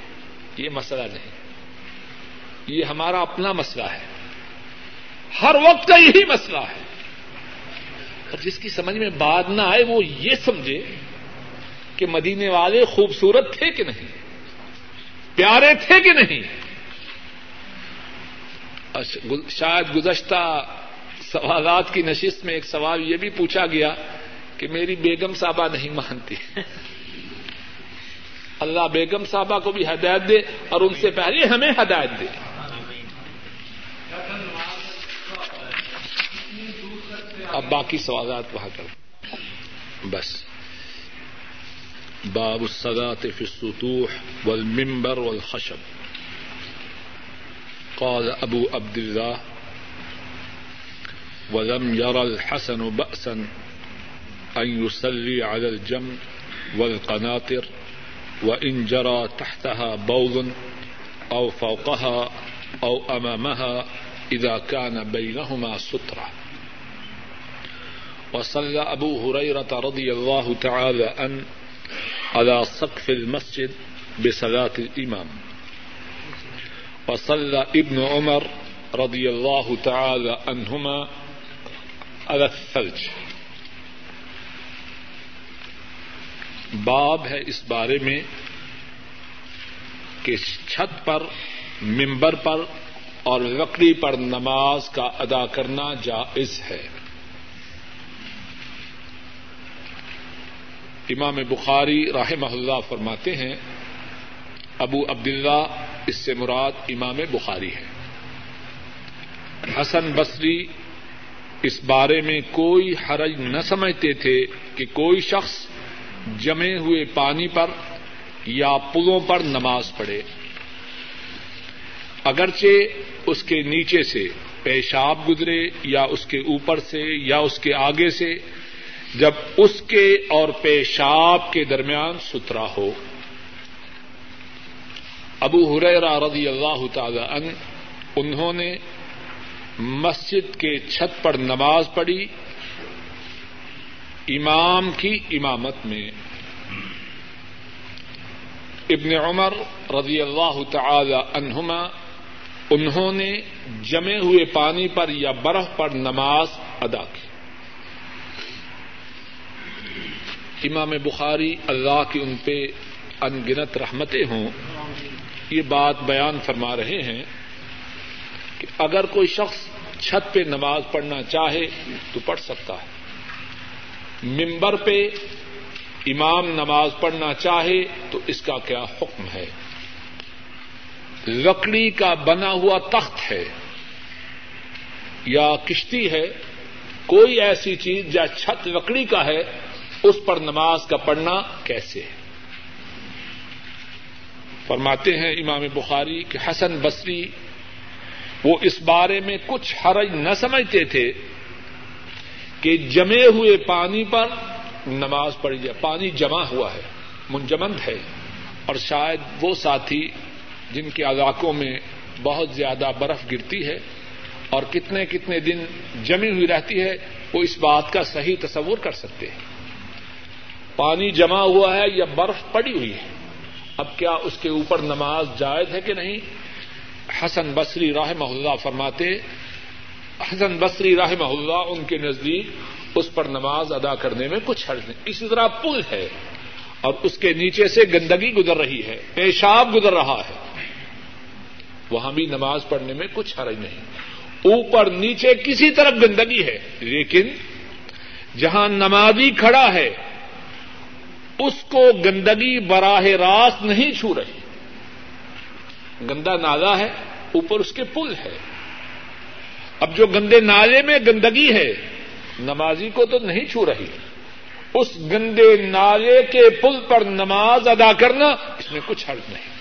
یہ مسئلہ نہیں۔ یہ ہمارا اپنا مسئلہ ہے۔ ہر وقت کا یہی مسئلہ ہے۔ اور جس کی سمجھ میں بات نہ آئے وہ یہ سمجھے کہ مدینے والے خوبصورت تھے کہ نہیں؟ پیارے تھے کہ نہیں؟ اچھا، شاید گزشتہ سوالات کی نشست میں ایک سوال یہ بھی پوچھا گیا کہ میری بیگم صاحبہ نہیں مانتی۔ اللہ بیگم صاحبہ کو بھی ہدایت دے اور ان سے پہلے ہمیں ہدایت دے۔ اب باقی سوالات وہاں کر بس۔ باب الصلاة في السطوح والمنبر والخشب۔ قال ابو عبد الله، ولم ير الحسن بأسا أن يصلي على الجم والقناطر وإن جرى تحتها بوض أو فوقها أو أمامها إذا كان بينهما سترة۔ وصلى أبو هريرة رضي الله تعالى أن على سقف المسجد بصلاة الإمام. وصلى ابن عمر رضي الله تعالى عنهما على الثلج. باب ہے اس بارے میں کہ چھت پر ممبر پر اور لکڑی پر نماز کا ادا کرنا جائز ہے۔ امام بخاری راہ اللہ فرماتے ہیں، ابو عبداللہ اس سے مراد امام بخاری ہے۔ حسن بصری اس بارے میں کوئی حرج نہ سمجھتے تھے کہ کوئی شخص جمے ہوئے پانی پر یا پلوں پر نماز پڑھے۔ اگرچہ اس کے نیچے سے پیشاب گزرے یا اس کے اوپر سے یا اس کے آگے سے جب اس کے اور پیشاب کے درمیان ستھرا ہو۔ ابو ہریرا رضی اللہ تعالی ان انہوں نے مسجد کے چھت پر نماز پڑھی، امام کی امامت میں۔ ابن عمر رضی اللہ تعالی عنہما، انہوں نے جمے ہوئے پانی پر یا برف پر نماز ادا کی۔ امام بخاری اللہ کی ان پہ انگنت رحمتیں ہوں، یہ بات بیان فرما رہے ہیں کہ اگر کوئی شخص چھت پہ نماز پڑھنا چاہے تو پڑھ سکتا ہے۔ ممبر پہ امام نماز پڑھنا چاہے تو اس کا کیا حکم ہے؟ لکڑی کا بنا ہوا تخت ہے یا کشتی ہے، کوئی ایسی چیز یا چھت لکڑی کا ہے اس پر نماز کا پڑھنا کیسے ہے؟ فرماتے ہیں امام بخاری کہ حسن بصری وہ اس بارے میں کچھ حرج نہ سمجھتے تھے کہ جمے ہوئے پانی پر نماز پڑھی جائے، پانی جمع ہوا ہے، منجمند ہے۔ اور شاید وہ ساتھی جن کے علاقوں میں بہت زیادہ برف گرتی ہے اور کتنے کتنے دن جمی ہوئی رہتی ہے، وہ اس بات کا صحیح تصور کر سکتے ہیں۔ پانی جمع ہوا ہے یا برف پڑی ہوئی ہے؟ اب کیا اس کے اوپر نماز جائز ہے کہ نہیں؟ حسن بصری راہ محلہ فرماتے، حسن بصری راہ محلہ ان کے نزدیک اس پر نماز ادا کرنے میں کچھ حرج نہیں۔ اسی طرح پل ہے اور اس کے نیچے سے گندگی گزر رہی ہے، پیشاب گزر رہا ہے۔ وہاں بھی نماز پڑھنے میں کچھ حرج نہیں۔ اوپر نیچے کسی طرف گندگی ہے، لیکن جہاں نمازی کھڑا ہے اس کو گندگی براہ راست نہیں چھو رہی۔ گندا نالا ہے، اوپر اس کے پل ہے۔ اب جو گندے نالے میں گندگی ہے، نمازی کو تو نہیں چھو رہی۔ اس گندے نالے کے پل پر نماز ادا کرنا اس میں کچھ حرض نہیں۔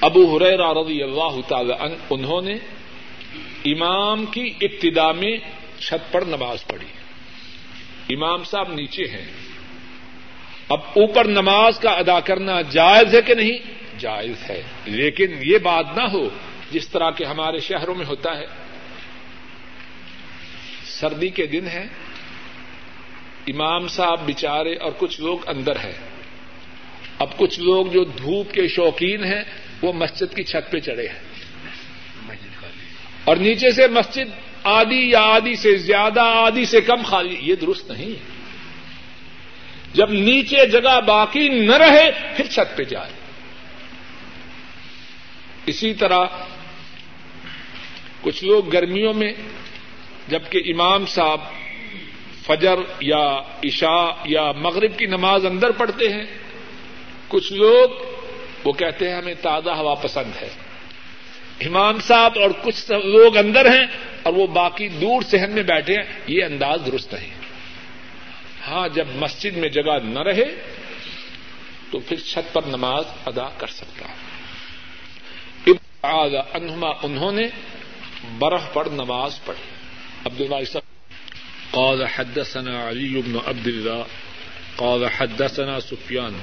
ابو حریرا رضی اللہ تعالی انہوں نے امام کی ابتدا میں چھت پر نماز پڑھی۔ امام صاحب نیچے ہیں۔ اب اوپر نماز کا ادا کرنا جائز ہے کہ نہیں؟ جائز ہے۔ لیکن یہ بات نہ ہو جس طرح کے ہمارے شہروں میں ہوتا ہے۔ سردی کے دن ہے امام صاحب بچارے اور کچھ لوگ اندر ہیں۔ اب کچھ لوگ جو دھوپ کے شوقین ہیں، وہ مسجد کی چھت پہ چڑھے ہیں۔ اور نیچے سے مسجد آدھی یا آدھی سے زیادہ، آدھی سے کم خالی، یہ درست نہیں جب نیچے جگہ باقی نہ رہے، پھر چھت پہ جائے۔ اسی طرح کچھ لوگ گرمیوں میں، جبکہ امام صاحب فجر یا عشاء یا مغرب کی نماز اندر پڑھتے ہیں، کچھ لوگ، وہ کہتے ہیں ہمیں تازہ ہوا پسند ہے۔ امام صاحب اور کچھ لوگ اندر ہیں اور وہ باقی دور سہن میں بیٹھے ہیں، یہ انداز درست نہیں ہاں جب مسجد میں جگہ نہ رہے تو پھر چھت پر نماز ادا کر سکتا انہما انہوں نے برف پر نماز پڑھی۔ عبد اللہ قال حدثنا علي بن عبد الله قال حدثنا سفيان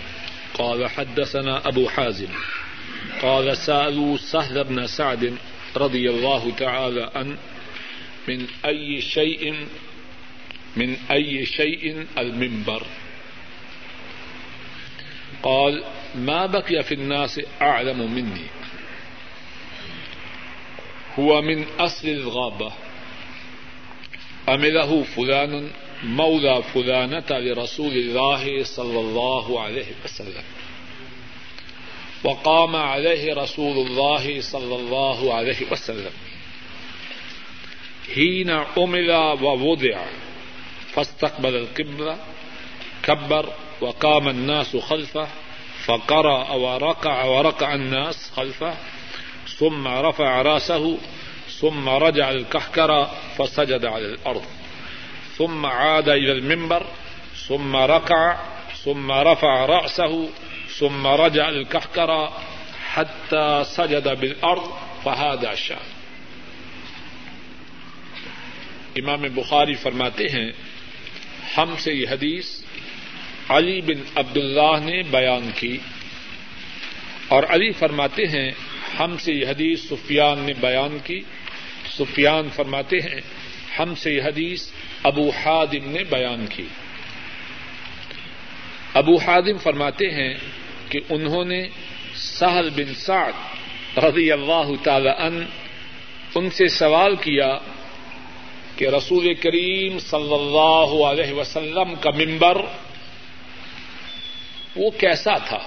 قال حدثنا ابو حازم، قال سالوا سهل بن سعد رضي الله تعالى عن من اي شيء، من اي شيء المنبر. قال، ما بقي في الناس اعلم مني. هو من اصل الغابه امله فلان مولى فلانة لرسول الله صلى الله عليه وسلم. وقام عليه رسول الله صلى الله عليه وسلم. ہی نہ حين عمل ووضع. فاستقبل القبلة، كبر وقام الناس خلفه، فقرأ وركع وركع الناس خلفه، ثم رفع راسه ثم رجع الكحكر فسجد على الأرض. ثم عاد إلى المنبر، ثم ركع، ثم رفع رأسه، ثم رجع الكحكر حتى سجد بالأرض، فهذا شان امام بخاری فرماتے ہیں، ہم سے یہ حدیث علی بن عبد اللہ نے بیان کی۔ اور علی فرماتے ہیں، ہم سے یہ حدیث سفیان نے بیان کی۔ سفیان فرماتے ہیں، ہم سے یہ حدیث ابو حادم نے بیان کی۔ ابو حادم فرماتے ہیں کہ انہوں نے سہل بن سعد رضی اللہ تعالی ان ان سے سوال کیا کہ رسول کریم صلی اللہ علیہ وسلم کا ممبر وہ کیسا تھا؟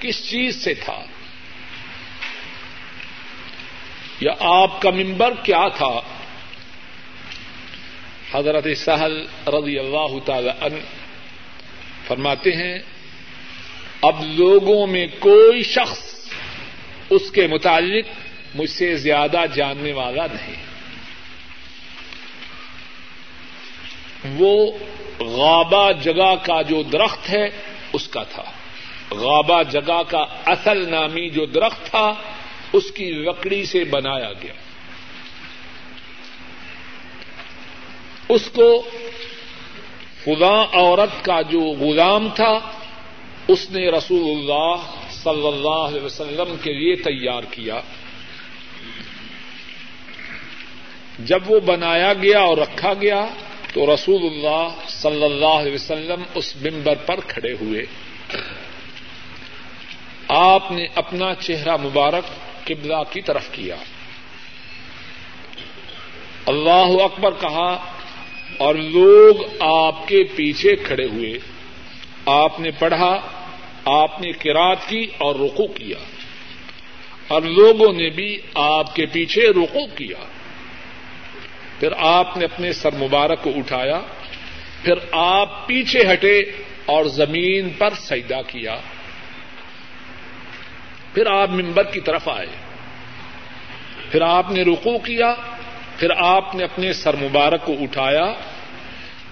کس چیز سے تھا؟ یا آپ کا ممبر کیا تھا؟ حضرت سہل رضی اللہ تعالی ان فرماتے ہیں، اب لوگوں میں کوئی شخص اس کے متعلق مجھ سے زیادہ جاننے والا نہیں۔ وہ غابہ جگہ کا جو درخت ہے، اس کا تھا۔ غابہ جگہ کا اصل نامی جو درخت تھا، اس کی لکڑی سے بنایا گیا۔ اس کو خدا عورت کا جو غلام تھا، اس نے رسول اللہ صلی اللہ علیہ وسلم کے لیے تیار کیا۔ جب وہ بنایا گیا اور رکھا گیا تو رسول اللہ صلی اللہ علیہ وسلم اس ممبر پر کھڑے ہوئے۔ آپ نے اپنا چہرہ مبارک قبلہ کی طرف کیا۔ اللہ اکبر کہا، اور لوگ آپ کے پیچھے کھڑے ہوئے۔ آپ نے پڑھا، آپ نے کراط کی اور رکو کیا۔ اور لوگوں نے بھی آپ کے پیچھے رکو کیا۔ پھر آپ نے اپنے سر مبارک کو اٹھایا، پھر آپ پیچھے ہٹے اور زمین پر سجدہ کیا۔ پھر آپ ممبر کی طرف آئے۔ پھر آپ نے رکو کیا، پھر آپ نے اپنے سر مبارک کو اٹھایا۔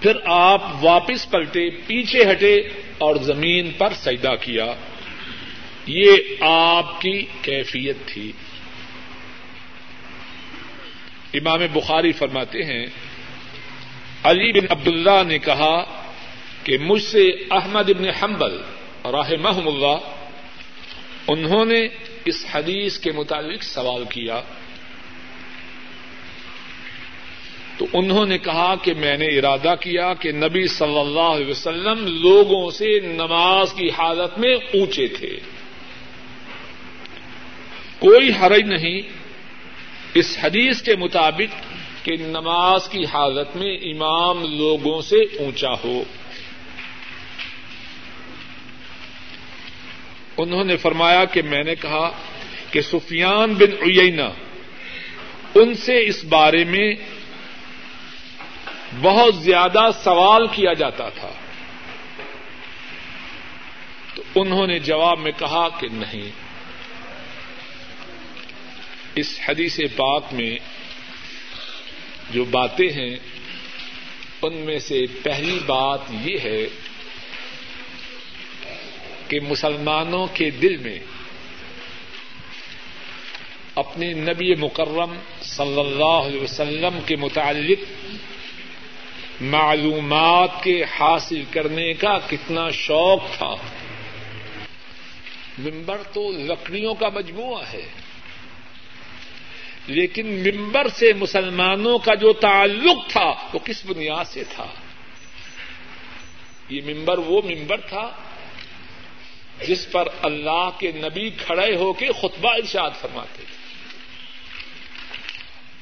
پھر آپ واپس پلٹے، پیچھے ہٹے اور زمین پر سجدہ کیا۔ یہ آپ کی کیفیت تھی۔ امام بخاری فرماتے ہیں، علی بن عبداللہ نے کہا کہ مجھ سے احمد ابن حنبل راہ محم اللہ، انہوں نے اس حدیث کے متعلق سوال کیا۔ تو انہوں نے کہا کہ میں نے ارادہ کیا کہ نبی صلی اللہ علیہ وسلم لوگوں سے نماز کی حالت میں اونچے تھے۔ کوئی حرج نہیں اس حدیث کے مطابق کہ نماز کی حالت میں امام لوگوں سے اونچا ہو۔ انہوں نے فرمایا کہ میں نے کہا کہ سفیان بن اینا ان سے اس بارے میں بہت زیادہ سوال کیا جاتا تھا۔ تو انہوں نے جواب میں کہا کہ نہیں۔ اس حدیث پاک میں جو باتیں ہیں، ان میں سے پہلی بات یہ ہے کہ مسلمانوں کے دل میں اپنے نبی مکرم صلی اللہ علیہ وسلم کے متعلق معلومات کے حاصل کرنے کا کتنا شوق تھا۔ ممبر تو لکڑیوں کا مجموعہ ہے۔ لیکن ممبر سے مسلمانوں کا جو تعلق تھا وہ کس بنیاد سے تھا؟ یہ ممبر وہ ممبر تھا جس پر اللہ کے نبی کھڑے ہو کے خطبہ ارشاد فرماتے تھے۔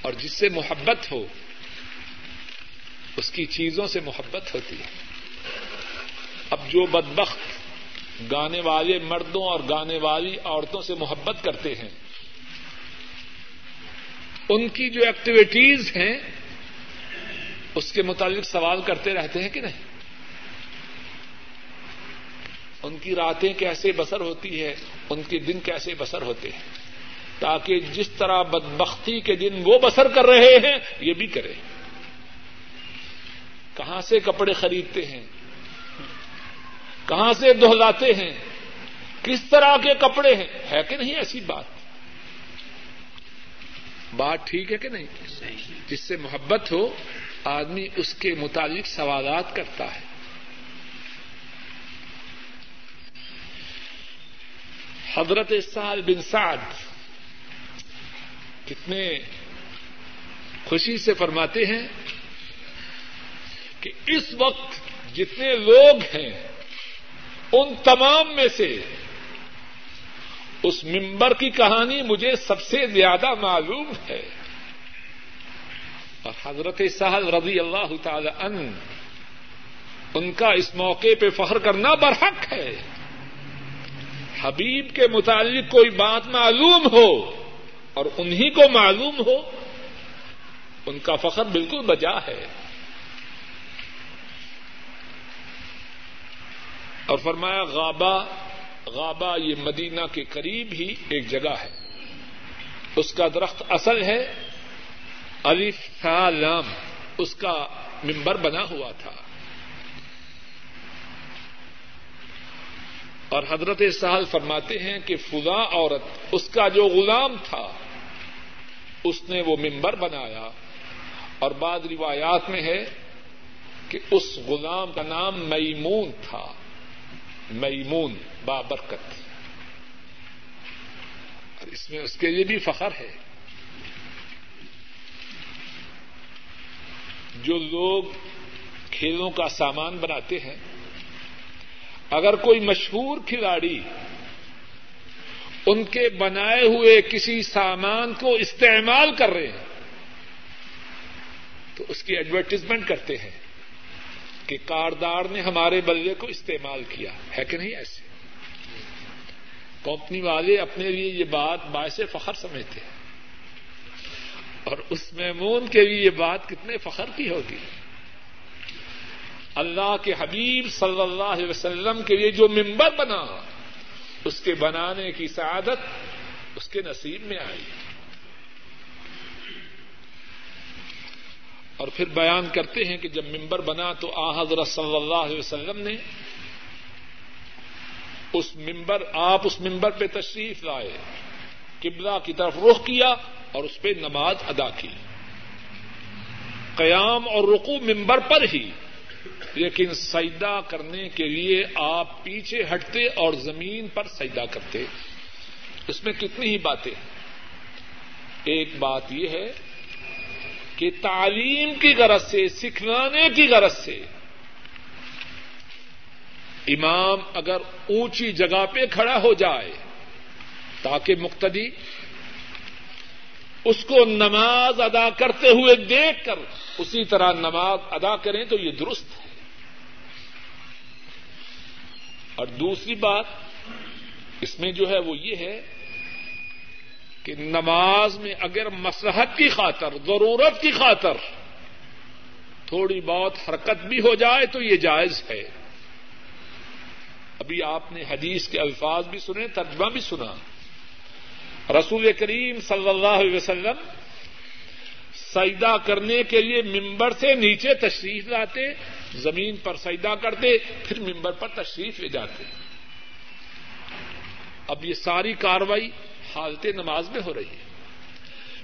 اور جس سے محبت ہو، اس کی چیزوں سے محبت ہوتی ہے۔ اب جو بدبخت گانے والے مردوں اور گانے والی عورتوں سے محبت کرتے ہیں ان کی جو ایکٹیویٹیز ہیں، اس کے متعلق سوال کرتے رہتے ہیں کہ نہیں؟ ان کی راتیں کیسے بسر ہوتی ہے ان کے دن کیسے بسر ہوتے ہیں؟ تاکہ جس طرح بدبختی کے دن وہ بسر کر رہے ہیں، یہ بھی کرے کہاں سے کپڑے خریدتے ہیں؟ کہاں سے دہلاتے ہیں؟ کس طرح کے کپڑے ہیں؟ ہے کہ نہیں ایسی بات؟ بات ٹھیک ہے کہ نہیں؟ جس سے محبت ہو، آدمی اس کے متعلق سوالات کرتا ہے۔ حضرت سال بن سعد کتنے خوشی سے فرماتے ہیں کہ اس وقت جتنے لوگ ہیں، ان تمام میں سے اس ممبر کی کہانی مجھے سب سے زیادہ معلوم ہے۔ اور حضرت سہل رضی اللہ تعالی ان ان کا اس موقع پہ فخر کرنا برحق ہے۔ حبیب کے متعلق کوئی بات معلوم ہو اور انہیں کو معلوم ہو، ان کا فخر بالکل بجا ہے۔ اور فرمایا، غابہ غابہ یہ مدینہ کے قریب ہی ایک جگہ ہے۔ اس کا درخت اصل ہے۔ الف لام۔ اس کا ممبر بنا ہوا تھا۔ اور حضرت سہل فرماتے ہیں کہ فضا عورت، اس کا جو غلام تھا، اس نے وہ ممبر بنایا۔ اور بعض روایات میں ہے کہ اس غلام کا نام میمون تھا۔ میمون۔ بابرکت۔ اور اس میں اس کے لیے بھی فخر ہے۔ جو لوگ کھیلوں کا سامان بناتے ہیں، اگر کوئی مشہور کھلاڑی ان کے بنائے ہوئے کسی سامان کو استعمال کر رہے ہیں، تو اس کی ایڈورٹیزمنٹ کرتے ہیں کہ کاردار نے ہمارے بلے کو استعمال کیا۔ ہے کہ نہیں ایسے؟ کمپنی والے اپنے لیے یہ بات باعث فخر سمجھتے ہیں۔ اور اس میمون کے لیے یہ بات کتنے فخر کی ہوگی اللہ کے حبیب صلی اللہ علیہ وسلم کے لیے جو ممبر بنا، اس کے بنانے کی سعادت اس کے نصیب میں آئی۔ اور پھر بیان کرتے ہیں کہ جب ممبر بنا تو آ حضرت صلی اللہ علیہ وسلم نے اس ممبر آپ اس ممبر پہ تشریف لائے، قبلہ کی طرف رخ کیا اور اس پہ نماز ادا کی۔ قیام اور رقو ممبر پر ہی۔ لیکن سجدہ کرنے کے لیے آپ پیچھے ہٹتے اور زمین پر سجدہ کرتے۔ اس میں کتنی ہی باتیں۔ ایک بات یہ ہے کہ تعلیم کی غرض سے، سکھلانے کی غرض سے امام اگر اونچی جگہ پہ کھڑا ہو جائے تاکہ مقتدی اس کو نماز ادا کرتے ہوئے دیکھ کر اسی طرح نماز ادا کریں تو یہ درست ہے۔ اور دوسری بات اس میں جو ہے وہ یہ ہے کہ نماز میں اگر مسلحت کی خاطر، ضرورت کی خاطر تھوڑی بہت حرکت بھی ہو جائے تو یہ جائز ہے۔ ابھی آپ نے حدیث کے الفاظ بھی سنے، ترجمہ بھی سنا۔ رسول کریم صلی اللہ علیہ وسلم سجدہ کرنے کے لیے ممبر سے نیچے تشریف لاتے، زمین پر سجدہ کرتے، پھر ممبر پر تشریف لے جاتے۔ اب یہ ساری کاروائی حالت نماز میں ہو رہی ہے۔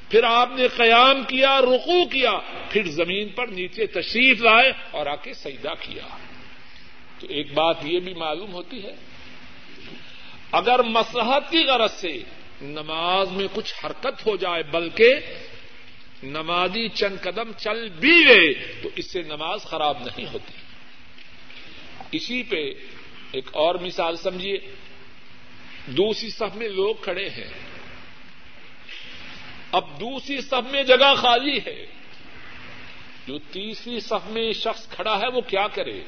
پھر آپ نے قیام کیا رقو کیا، پھر زمین پر نیچے تشریف لائے اور آ کے سجدہ کیا۔ تو ایک بات یہ بھی معلوم ہوتی ہے، اگر مسحت کی غرض سے نماز میں کچھ حرکت ہو جائے، بلکہ نمازی چند قدم چل بھی گئے، تو اس سے نماز خراب نہیں ہوتی۔ اسی پہ ایک اور مثال سمجھیے۔ دوسری صف میں لوگ کھڑے ہیں۔ اب دوسری صف میں جگہ خالی ہے۔ جو تیسری صف میں شخص کھڑا ہے، وہ کیا کرے؟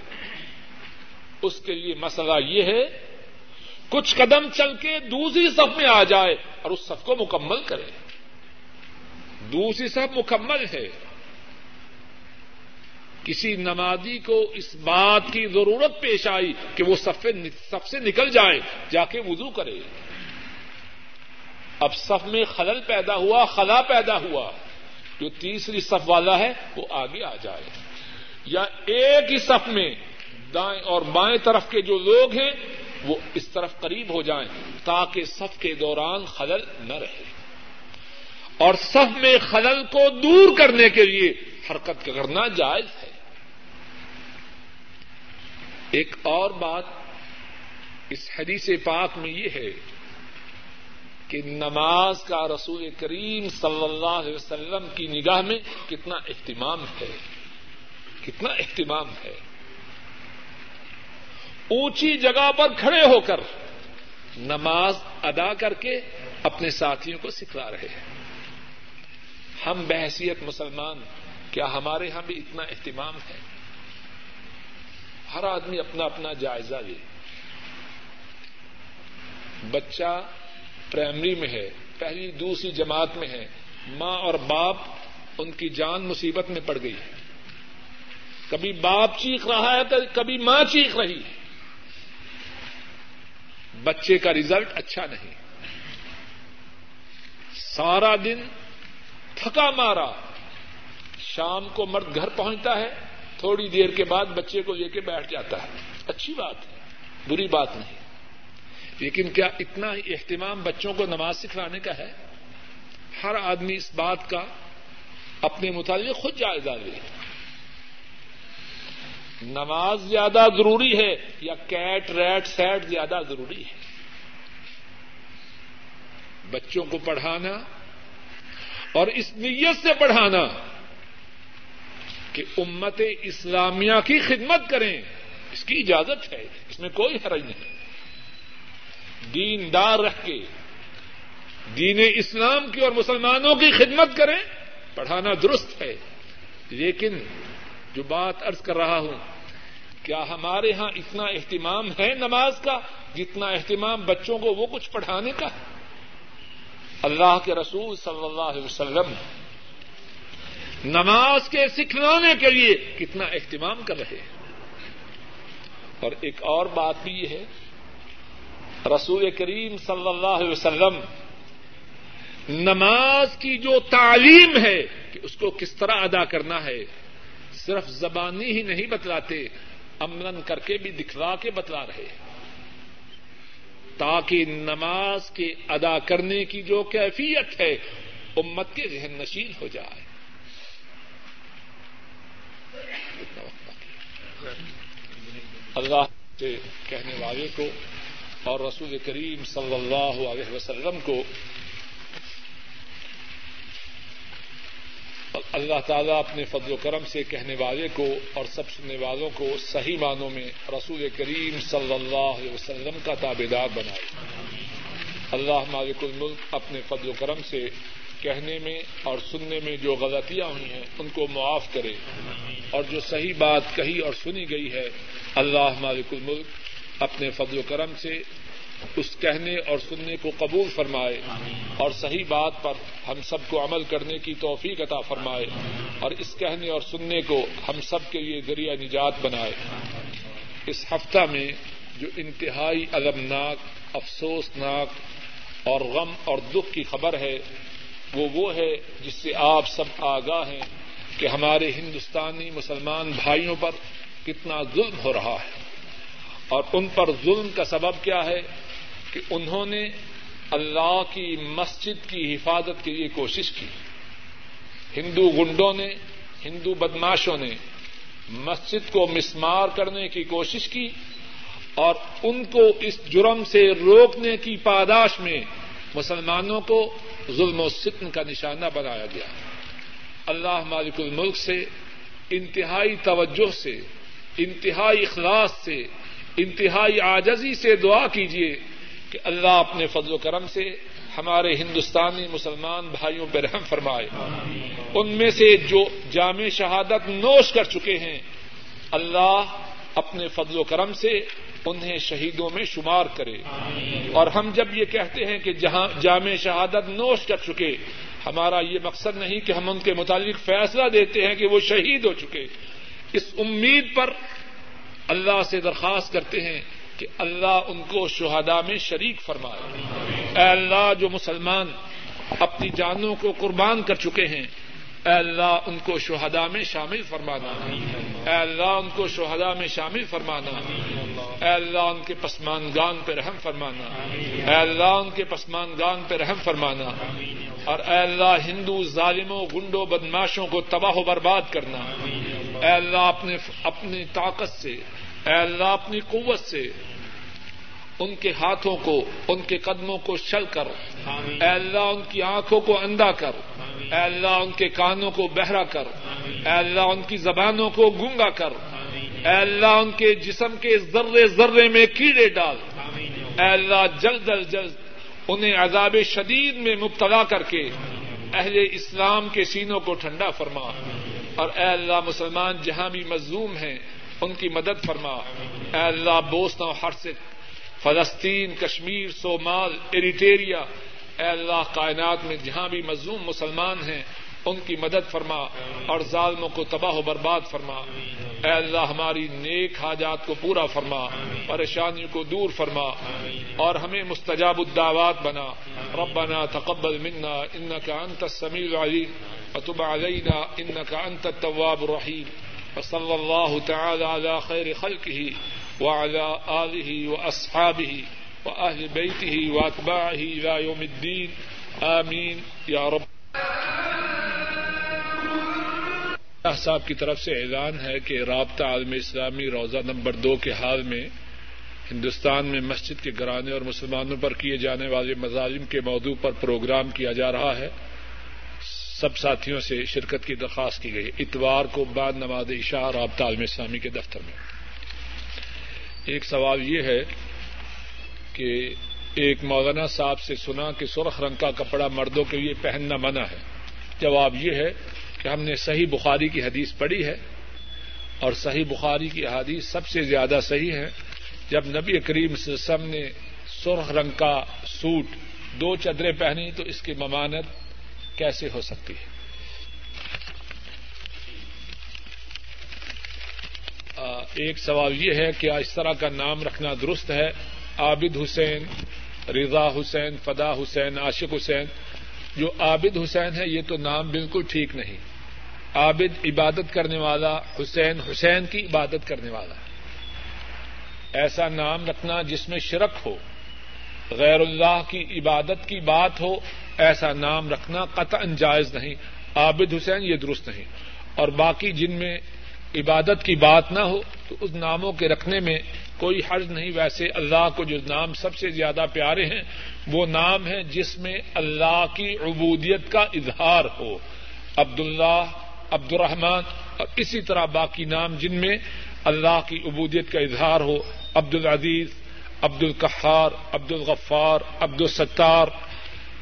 اس کے لیے مسئلہ یہ ہے، کچھ قدم چل کے دوسری صف میں آ جائے اور اس صف کو مکمل کرے۔ دوسری صف مکمل ہے۔ کسی نمازی کو اس بات کی ضرورت پیش آئی کہ وہ سب سے نکل جائے، جا کے وضو کرے۔ اب صف میں خلل پیدا ہوا، خلا پیدا ہوا۔ جو تیسری صف والا ہے، وہ آگے آ جائے۔ یا ایک ہی صف میں دائیں اور بائیں طرف کے جو لوگ ہیں، وہ اس طرف قریب ہو جائیں تاکہ صف کے دوران خلل نہ رہے۔ اور صف میں خلل کو دور کرنے کے لیے حرکت کرنا جائز ہے۔ ایک اور بات اس حدیث پاک میں یہ ہے کہ نماز کا رسول کریم صلی اللہ علیہ وسلم کی نگاہ میں کتنا اہتمام ہے۔ کتنا اہتمام ہے۔ اونچی جگہ پر کھڑے ہو کر نماز ادا کر کے اپنے ساتھیوں کو سکھلا رہے ہیں۔ ہم بحثیت مسلمان، کیا ہمارے یہاں بھی اتنا اہتمام ہے؟ ہر آدمی اپنا اپنا جائزہ لے۔ بچہ پرائمری میں ہے، پہلی دوسری جماعت میں ہے، ماں اور باپ ان کی جان مصیبت میں پڑ گئی۔ ہے کبھی باپ چیخ رہا ہے تو کبھی ماں چیخ رہی ہے۔ بچے کا ریزلٹ اچھا نہیں۔ سارا دن تھکا مارا۔ شام کو مرد گھر پہنچتا ہے، تھوڑی دیر کے بعد بچے کو لے کے بیٹھ جاتا ہے۔ اچھی بات ہے، بری بات نہیں۔ لیکن کیا اتنا ہی اہتمام بچوں کو نماز سکھلانے کا ہے؟ ہر آدمی اس بات کا اپنے متعلق خود جائزہ لے۔ نماز زیادہ ضروری ہے یا کیٹ، ریٹ، سیٹ زیادہ ضروری ہے؟ بچوں کو پڑھانا اور اس نیت سے پڑھانا کہ امت اسلامیہ کی خدمت کریں۔ اس کی اجازت ہے، اس میں کوئی حرج نہیں۔ دیندار رکھ کے، دین اسلام کی اور مسلمانوں کی خدمت کریں۔ پڑھانا درست ہے، لیکن جو بات ارض کر رہا ہوں، کیا ہمارے ہاں اتنا اہتمام ہے نماز کا جتنا اہتمام بچوں کو وہ کچھ پڑھانے کا؟ اللہ کے رسول صلی اللہ علیہ وسلم نماز کے سکھلانے کے لیے کتنا اہتمام کر رہے ہیں۔ اور ایک اور بات بھی یہ ہے، رسول کریم صلی اللہ علیہ وسلم نماز کی جو تعلیم ہے کہ اس کو کس طرح ادا کرنا ہے صرف زبانی ہی نہیں بتلاتے امن کر کے بھی دکھلا کے بتلا رہے تاکہ نماز کے ادا کرنے کی جو کیفیت ہے، امت کے ذہن نشین ہو جائے۔ اللہ سے کہنے والے کو اور رسول کریم صلی اللہ علیہ وسلم کو اللہ تعالیٰ اپنے فضل و کرم سے کہنے والے کو اور سب سننے والوں کو صحیح معنوں میں رسول کریم صلی اللہ علیہ وسلم کا تابے دار بنائے۔ اللہ مالک الملک اپنے فضل و کرم سے کہنے میں اور سننے میں جو غلطیاں ہوئی ہیں، ان کو معاف کرے۔ اور جو صحیح بات کہی اور سنی گئی ہے، اللہ مالک الملک اپنے فضل و کرم سے اس کہنے اور سننے کو قبول فرمائے اور صحیح بات پر ہم سب کو عمل کرنے کی توفیق عطا فرمائے اور اس کہنے اور سننے کو ہم سب کے لیے ذریعہ نجات بنائے۔ اس ہفتہ میں جو انتہائی المناک افسوسناک اور غم اور دکھ کی خبر ہے، وہ وہ ہے جس سے آپ سب آگاہ ہیں کہ ہمارے ہندوستانی مسلمان بھائیوں پر کتنا ظلم ہو رہا ہے۔ اور ان پر ظلم کا سبب کیا ہے؟ کہ انہوں نے اللہ کی مسجد کی حفاظت کے لیے کوشش کی۔ ہندو گنڈوں نے، ہندو بدماشوں نے مسجد کو مسمار کرنے کی کوشش کی اور ان کو اس جرم سے روکنے کی پاداش میں مسلمانوں کو ظلم و ستم کا نشانہ بنایا گیا۔ اللہ مالک الملک سے انتہائی توجہ سے، انتہائی اخلاص سے، انتہائی آجزی سے دعا کیجیے کہ اللہ اپنے فضل و کرم سے ہمارے ہندوستانی مسلمان بھائیوں پہ رحم فرمائے۔ ان میں سے جو جامع شہادت نوش کر چکے ہیں، اللہ اپنے فضل و کرم سے انہیں شہیدوں میں شمار کرے۔ اور ہم جب یہ کہتے ہیں کہ جہاں جامع شہادت نوش کر چکے، ہمارا یہ مقصد نہیں کہ ہم ان کے متعلق فیصلہ دیتے ہیں کہ وہ شہید ہو چکے۔ اس امید پر اللہ سے درخواست کرتے ہیں کہ اللہ ان کو شہدا میں شریک فرمائے۔ اے اللہ جو مسلمان اپنی جانوں کو قربان کر چکے ہیں، اے اللہ ان کو شہدا میں شامل فرمانا۔ اے اللہ ان کو شہدا میں شامل فرمانا۔ اے اللہ ان کے پسمان گان پہ رحم فرمانا۔ اے اللہ ان کے پسمان گان پہ رحم فرمانا۔ اور اے اللہ ہندو ظالموں، گنڈوں بدماشوں کو تباہ و برباد کرنا۔ اے اللہ اپنے، اپنی طاقت سے اے اللہ اپنی قوت سے ان کے ہاتھوں کو ان کے قدموں کو شل کر۔ اے اللہ ان کی آنکھوں کو اندھا کر۔ اے اللہ ان کے کانوں کو بہرا کر۔ اے اللہ ان کی زبانوں کو گونگا کر۔ اے اللہ ان کے جسم کے ذرے ذرے میں کیڑے ڈال۔ اے اللہ جلد از جلد انہیں عذاب شدید میں مبتلا کر کے اہل اسلام کے سینوں کو ٹھنڈا فرما۔ اور اے اللہ مسلمان جہاں بھی مظلوم ہیں ان کی مدد فرما۔ اے اللہ بوسنا و سے۔ فلسطین، کشمیر، صومال، ایریٹیریا۔ اے اللہ، کائنات میں جہاں بھی مظلوم مسلمان ہیں، ان کی مدد فرما اور ظالموں کو تباہ و برباد فرما۔ اے اللہ، ہماری نیک حاجات کو پورا فرما، پریشانیوں کو دور فرما اور ہمیں مستجاب الدعوات بنا۔ ربنا تقبل منا انك انت السميع العليم وتب علينا انك انت التواب الرحيم وصلى الله تعالى على خير خلقه وعلى آله وأصحابه وأهل بيته وأتباعه إلى يوم الدين. آمين. يا رب. صاحب کی طرف سے اعلان ہے کہ رابطہ عالم اسلامی روزہ نمبر دو کے حال میں ہندوستان میں مسجد کے گرانے اور مسلمانوں پر کیے جانے والے مظالم کے موضوع پر پروگرام کیا جا رہا ہے۔ سب ساتھیوں سے شرکت کی درخواست کی گئی۔ اتوار کو بعد نماز عشاء رابطہ عالم اسلامی کے دفتر میں۔ ایک سوال یہ ہے کہ ایک مولانا صاحب سے سنا کہ سرخ رنگ کا کپڑا مردوں کے لیے پہننا منع ہے۔ جواب یہ ہے کہ ہم نے صحیح بخاری کی حدیث پڑھی ہے اور صحیح بخاری کی حدیث سب سے زیادہ صحیح ہے جب نبی کریم وسلم نے سرخ رنگ کا سوٹ دو چدریں پہنی تو اس کی ممانت کیسے ہو سکتی ہے؟ ایک سوال یہ ہے کہ اس طرح کا نام رکھنا درست ہے۔ عابد حسین، رضا حسین، فدا حسین، عاشق حسین۔ جو عابد حسین ہے، یہ تو نام بالکل ٹھیک نہیں۔ عابد عبادت کرنے والا، حسین حسین کی عبادت کرنے والا۔ ایسا نام رکھنا جس میں شرک ہو، غیر اللہ کی عبادت کی بات ہو ایسا نام رکھنا قطع جائز نہیں۔ عابد حسین یہ درست نہیں۔ اور باقی جن میں عبادت کی بات نہ ہو، تو اس ناموں کے رکھنے میں کوئی حرض نہیں۔ ویسے اللہ کو جو نام سب سے زیادہ پیارے ہیں، وہ نام ہے جس میں اللہ کی عبودیت کا اظہار ہو۔ عبد اللہ عبد الرحمان اور اسی طرح باقی نام جن میں اللہ کی عبودیت کا اظہار ہو۔ عبد العزیز عبد القحار عبد الغفار عبد الستار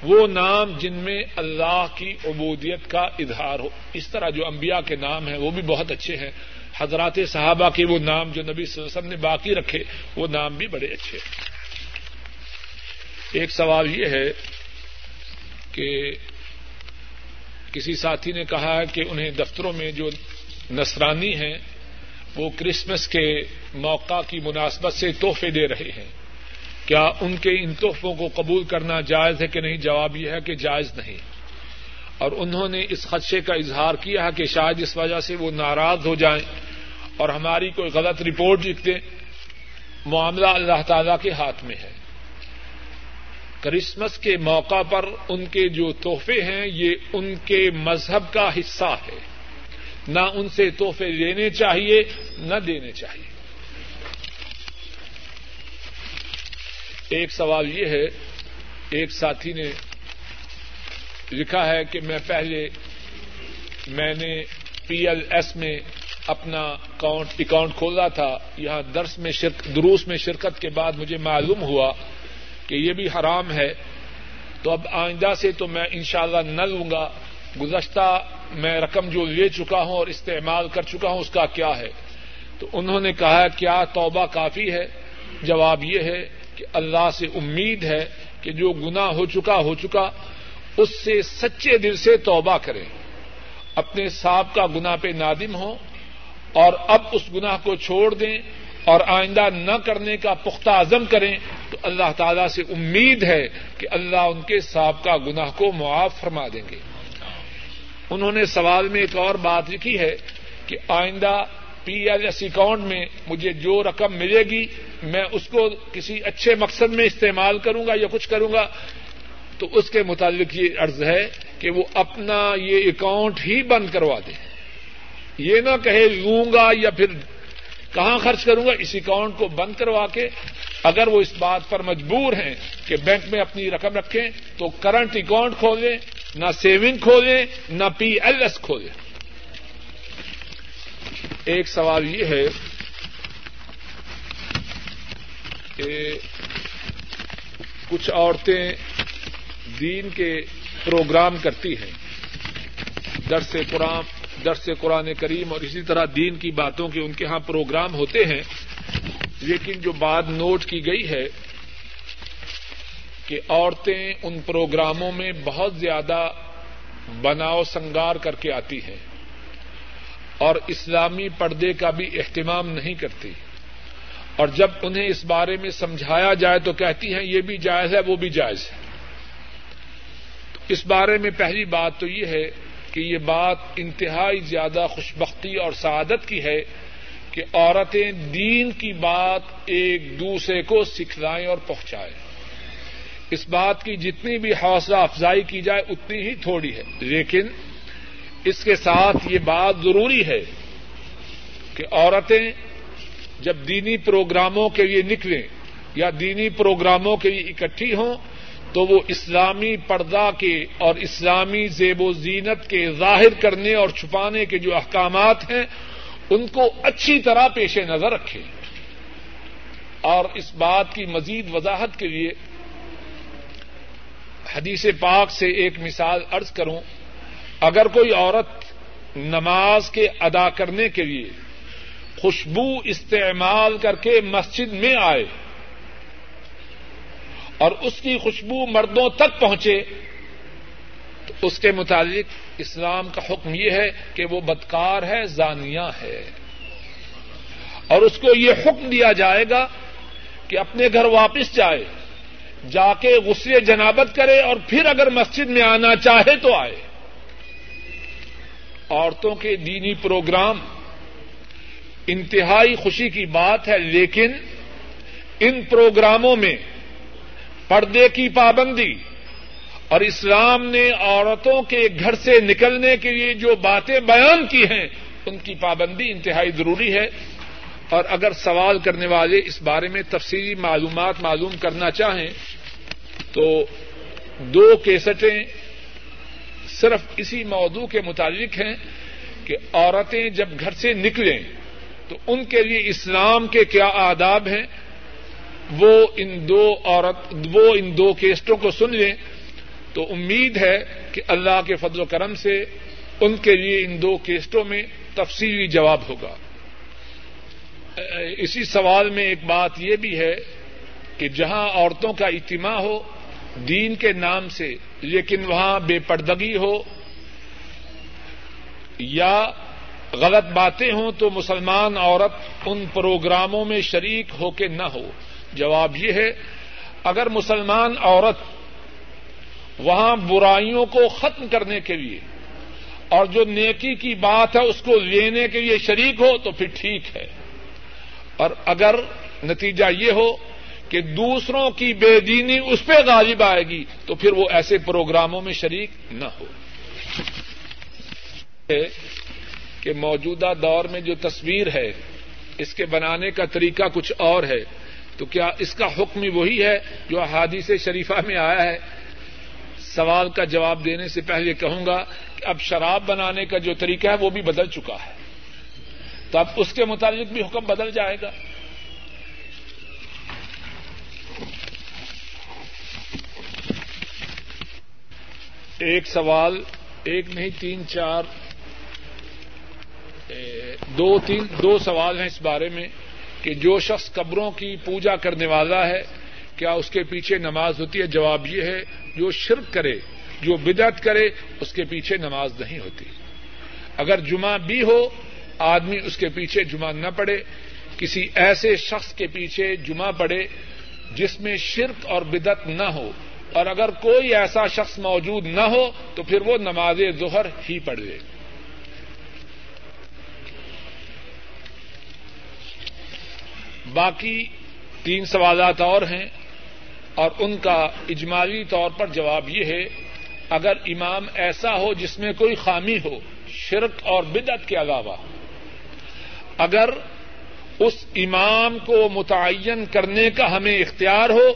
وہ نام جن میں اللہ کی عبودیت کا اظہار ہو۔ اس طرح جو انبیاء کے نام ہیں، وہ بھی بہت اچھے ہیں۔ حضرات صحابہ کے وہ نام جو نبی صلی اللہ علیہ وسلم نے باقی رکھے، وہ نام بھی بڑے اچھے ہیں۔ ایک سوال یہ ہے کہ کسی ساتھی نے کہا کہ انہیں دفتروں میں جو نصرانی ہیں، وہ کرسمس کے موقع کی مناسبت سے تحفے دے رہے ہیں۔ کیا ان کے ان تحفوں کو قبول کرنا جائز ہے کہ نہیں؟ جواب یہ ہے کہ جائز نہیں۔ اور انہوں نے اس خدشے کا اظہار کیا ہے کہ شاید اس وجہ سے وہ ناراض ہو جائیں۔ اور ہماری کوئی غلط رپورٹ لکھ دیں معاملہ اللہ تعالی کے ہاتھ میں ہے۔ کرسمس کے موقع پر ان کے جو تحفے ہیں، یہ ان کے مذہب کا حصہ ہے۔ نہ ان سے تحفے لینے چاہیے، نہ دینے چاہیے۔ ایک سوال یہ ہے، ایک ساتھی نے لکھا ہے کہ میں پہلے میں نے پی ایل ایس میں اپنا اکاؤنٹ اکاؤنٹ کھولا تھا۔ یہاں درس میں شرک دروس میں شرکت کے بعد مجھے معلوم ہوا کہ یہ بھی حرام ہے۔ تو اب آئندہ سے تو میں انشاءاللہ نہ لوں گا۔ گزشتہ میں رقم جو لے چکا ہوں اور استعمال کر چکا ہوں، اس کا کیا ہے؟ تو انہوں نے کہا کیا توبہ کافی ہے؟ جواب یہ ہے کہ اللہ سے امید ہے کہ جو گنا ہو چکا ہو چکا، اس سے سچے دل سے توبہ کریں اپنے سانپ کا گنا پہ نادم ہوں اور اب اس گناہ کو چھوڑ دیں اور آئندہ نہ کرنے کا پختہ عزم کریں تو اللہ تعالی سے امید ہے کہ اللہ ان کے سابقہ گناہ کو معاف فرما دیں گے۔ انہوں نے سوال میں ایک اور بات لکھی ہے کہ آئندہ پی ایل ایس اکاؤنٹ میں مجھے جو رقم ملے گی، میں اس کو کسی اچھے مقصد میں استعمال کروں گا یا کچھ کروں گا۔ تو اس کے متعلق یہ عرض ہے کہ وہ اپنا یہ اکاؤنٹ ہی بند کروا دے۔ یہ نہ کہے لوں گا یا پھر کہاں خرچ کروں گا، اس اکاؤنٹ کو بند کروا کے۔ اگر وہ اس بات پر مجبور ہیں کہ بینک میں اپنی رقم رکھیں تو کرنٹ اکاؤنٹ کھولیں، نہ سیونگ کھولیں، نہ پی ایل ایس کھولیں۔ ایک سوال یہ ہے کہ کچھ عورتیں دین کے پروگرام کرتی ہیں، درس قرآن درس قرآن کریم اور اسی طرح دین کی باتوں کے ان کے ہاں پروگرام ہوتے ہیں، لیکن جو بات نوٹ کی گئی ہے کہ عورتیں ان پروگراموں میں بہت زیادہ بناؤ سنگار کر کے آتی ہیں۔ اور اسلامی پردے کا بھی اہتمام نہیں کرتی۔ اور جب انہیں اس بارے میں سمجھایا جائے تو کہتی ہیں، یہ بھی جائز ہے، وہ بھی جائز ہے۔ اس بارے میں پہلی بات تو یہ ہے کہ یہ بات انتہائی زیادہ خوشبختی اور سعادت کی ہے کہ عورتیں دین کی بات ایک دوسرے کو سکھلائیں اور پہنچائیں۔ اس بات کی جتنی بھی حوصلہ افزائی کی جائے، اتنی ہی تھوڑی ہے۔ لیکن اس کے ساتھ یہ بات ضروری ہے کہ عورتیں جب دینی پروگراموں کے لیے نکلیں یا دینی پروگراموں کے لیے اکٹھی ہوں تو وہ اسلامی پردہ کے اور اسلامی زیب و زینت کے ظاہر کرنے اور چھپانے کے جو احکامات ہیں، ان کو اچھی طرح پیش نظر رکھیں۔ اور اس بات کی مزید وضاحت کے لیے حدیث پاک سے ایک مثال ارض کروں۔ اگر کوئی عورت نماز کے ادا کرنے کے لیے خوشبو استعمال کر کے مسجد میں آئے اور اس کی خوشبو مردوں تک پہنچے، تو اس کے متعلق اسلام کا حکم یہ ہے کہ وہ بدکار ہے زانیہ ہے۔ اور اس کو یہ حکم دیا جائے گا کہ اپنے گھر واپس جائے، جا کے غسل جنابت کرے اور پھر اگر مسجد میں آنا چاہے تو آئے۔ عورتوں کے دینی پروگرام انتہائی خوشی کی بات ہے، لیکن ان پروگراموں میں پردے کی پابندی اور اسلام نے عورتوں کے گھر سے نکلنے کے لیے جو باتیں بیان کی ہیں، ان کی پابندی انتہائی ضروری ہے۔ اور اگر سوال کرنے والے اس بارے میں تفصیلی معلومات معلوم کرنا چاہیں تو دو کیسٹیں صرف اسی موضوع کے متعلق ہیں کہ عورتیں جب گھر سے نکلیں تو ان کے لیے اسلام کے کیا آداب ہیں؟ وہ ان دو عورت، وہ ان دو کیسٹوں کو سن لیں تو امید ہے کہ اللہ کے فضل و کرم سے ان کے لیے ان دو کیسٹوں میں تفصیلی جواب ہوگا۔ اسی سوال میں ایک بات یہ بھی ہے کہ جہاں عورتوں کا اجتماع ہو دین کے نام سے، لیکن وہاں بے پردگی ہو یا غلط باتیں ہوں تو مسلمان عورت ان پروگراموں میں شریک ہو کے نہ ہو۔ جواب یہ ہے، اگر مسلمان عورت وہاں برائیوں کو ختم کرنے کے لیے اور جو نیکی کی بات ہے اس کو لینے کے لیے شریک ہو تو پھر ٹھیک ہے۔ اور اگر نتیجہ یہ ہو کہ دوسروں کی بے دینی اس پہ غالب آئے گی، تو پھر وہ ایسے پروگراموں میں شریک نہ ہو۔ کہ موجودہ دور میں جو تصویر ہے، اس کے بنانے کا طریقہ کچھ اور ہے۔ تو کیا اس کا حکم وہی ہے جو احادیث شریفہ میں آیا ہے؟ سوال کا جواب دینے سے پہلے کہوں گا کہ اب شراب بنانے کا جو طریقہ ہے، وہ بھی بدل چکا ہے۔ تو اب اس کے متعلق بھی حکم بدل جائے گا۔ ایک سوال، ایک نہیں، تین، چار دو، تین، دو سوال ہیں اس بارے میں کہ جو شخص قبروں کی پوجا کرنے والا ہے، کیا اس کے پیچھے نماز ہوتی ہے؟ جواب یہ ہے، جو شرک کرے، جو بدعت کرے، اس کے پیچھے نماز نہیں ہوتی۔ اگر جمعہ بھی ہو، آدمی اس کے پیچھے جمعہ نہ پڑے کسی ایسے شخص کے پیچھے جمعہ پڑے جس میں شرک اور بدت نہ ہو اور اگر کوئی ایسا شخص موجود نہ ہو تو پھر وہ نماز ظہر ہی پڑھے باقی تین سوالات اور ہیں اور ان کا اجمالی طور پر جواب یہ ہے، اگر امام ایسا ہو جس میں کوئی خامی ہو، شرک اور بدعت کے علاوہ، اگر اس امام کو متعین کرنے کا ہمیں اختیار ہو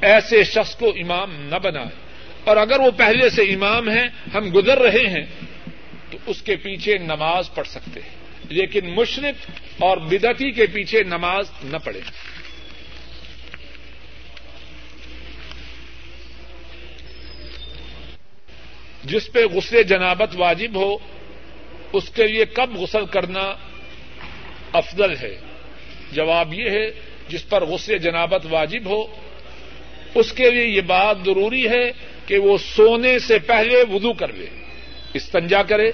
ایسے شخص کو امام نہ بنائے۔ اور اگر وہ پہلے سے امام ہیں، ہم گزر رہے ہیں، تو اس کے پیچھے نماز پڑھ سکتے ہیں۔ لیکن مشرق اور بدتی کے پیچھے نماز نہ پڑھے جس پہ غسل جنابت واجب ہو، اس کے لیے کب غسل کرنا افضل ہے؟ جواب یہ ہے، جس پر غسل جنابت واجب ہو اس کے لیے یہ بات ضروری ہے کہ وہ سونے سے پہلے وضو کر لے، استنجا کرے،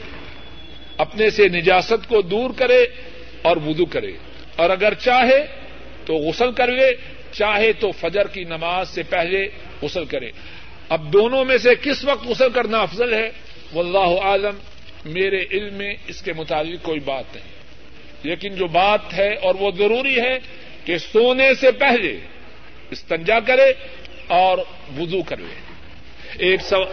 اپنے سے نجاست کو دور کرے اور وضو کرے۔ اور اگر چاہے تو غسل کر لے، چاہے تو فجر کی نماز سے پہلے غسل کرے۔ اب دونوں میں سے کس وقت غسل کرنا افضل ہے؟ واللہ عالم میرے علم میں اس کے متعلق کوئی بات نہیں۔ لیکن جو بات ہے اور وہ ضروری ہے کہ سونے سے پہلے استنجا کرے اور وضو کر لے ایک سو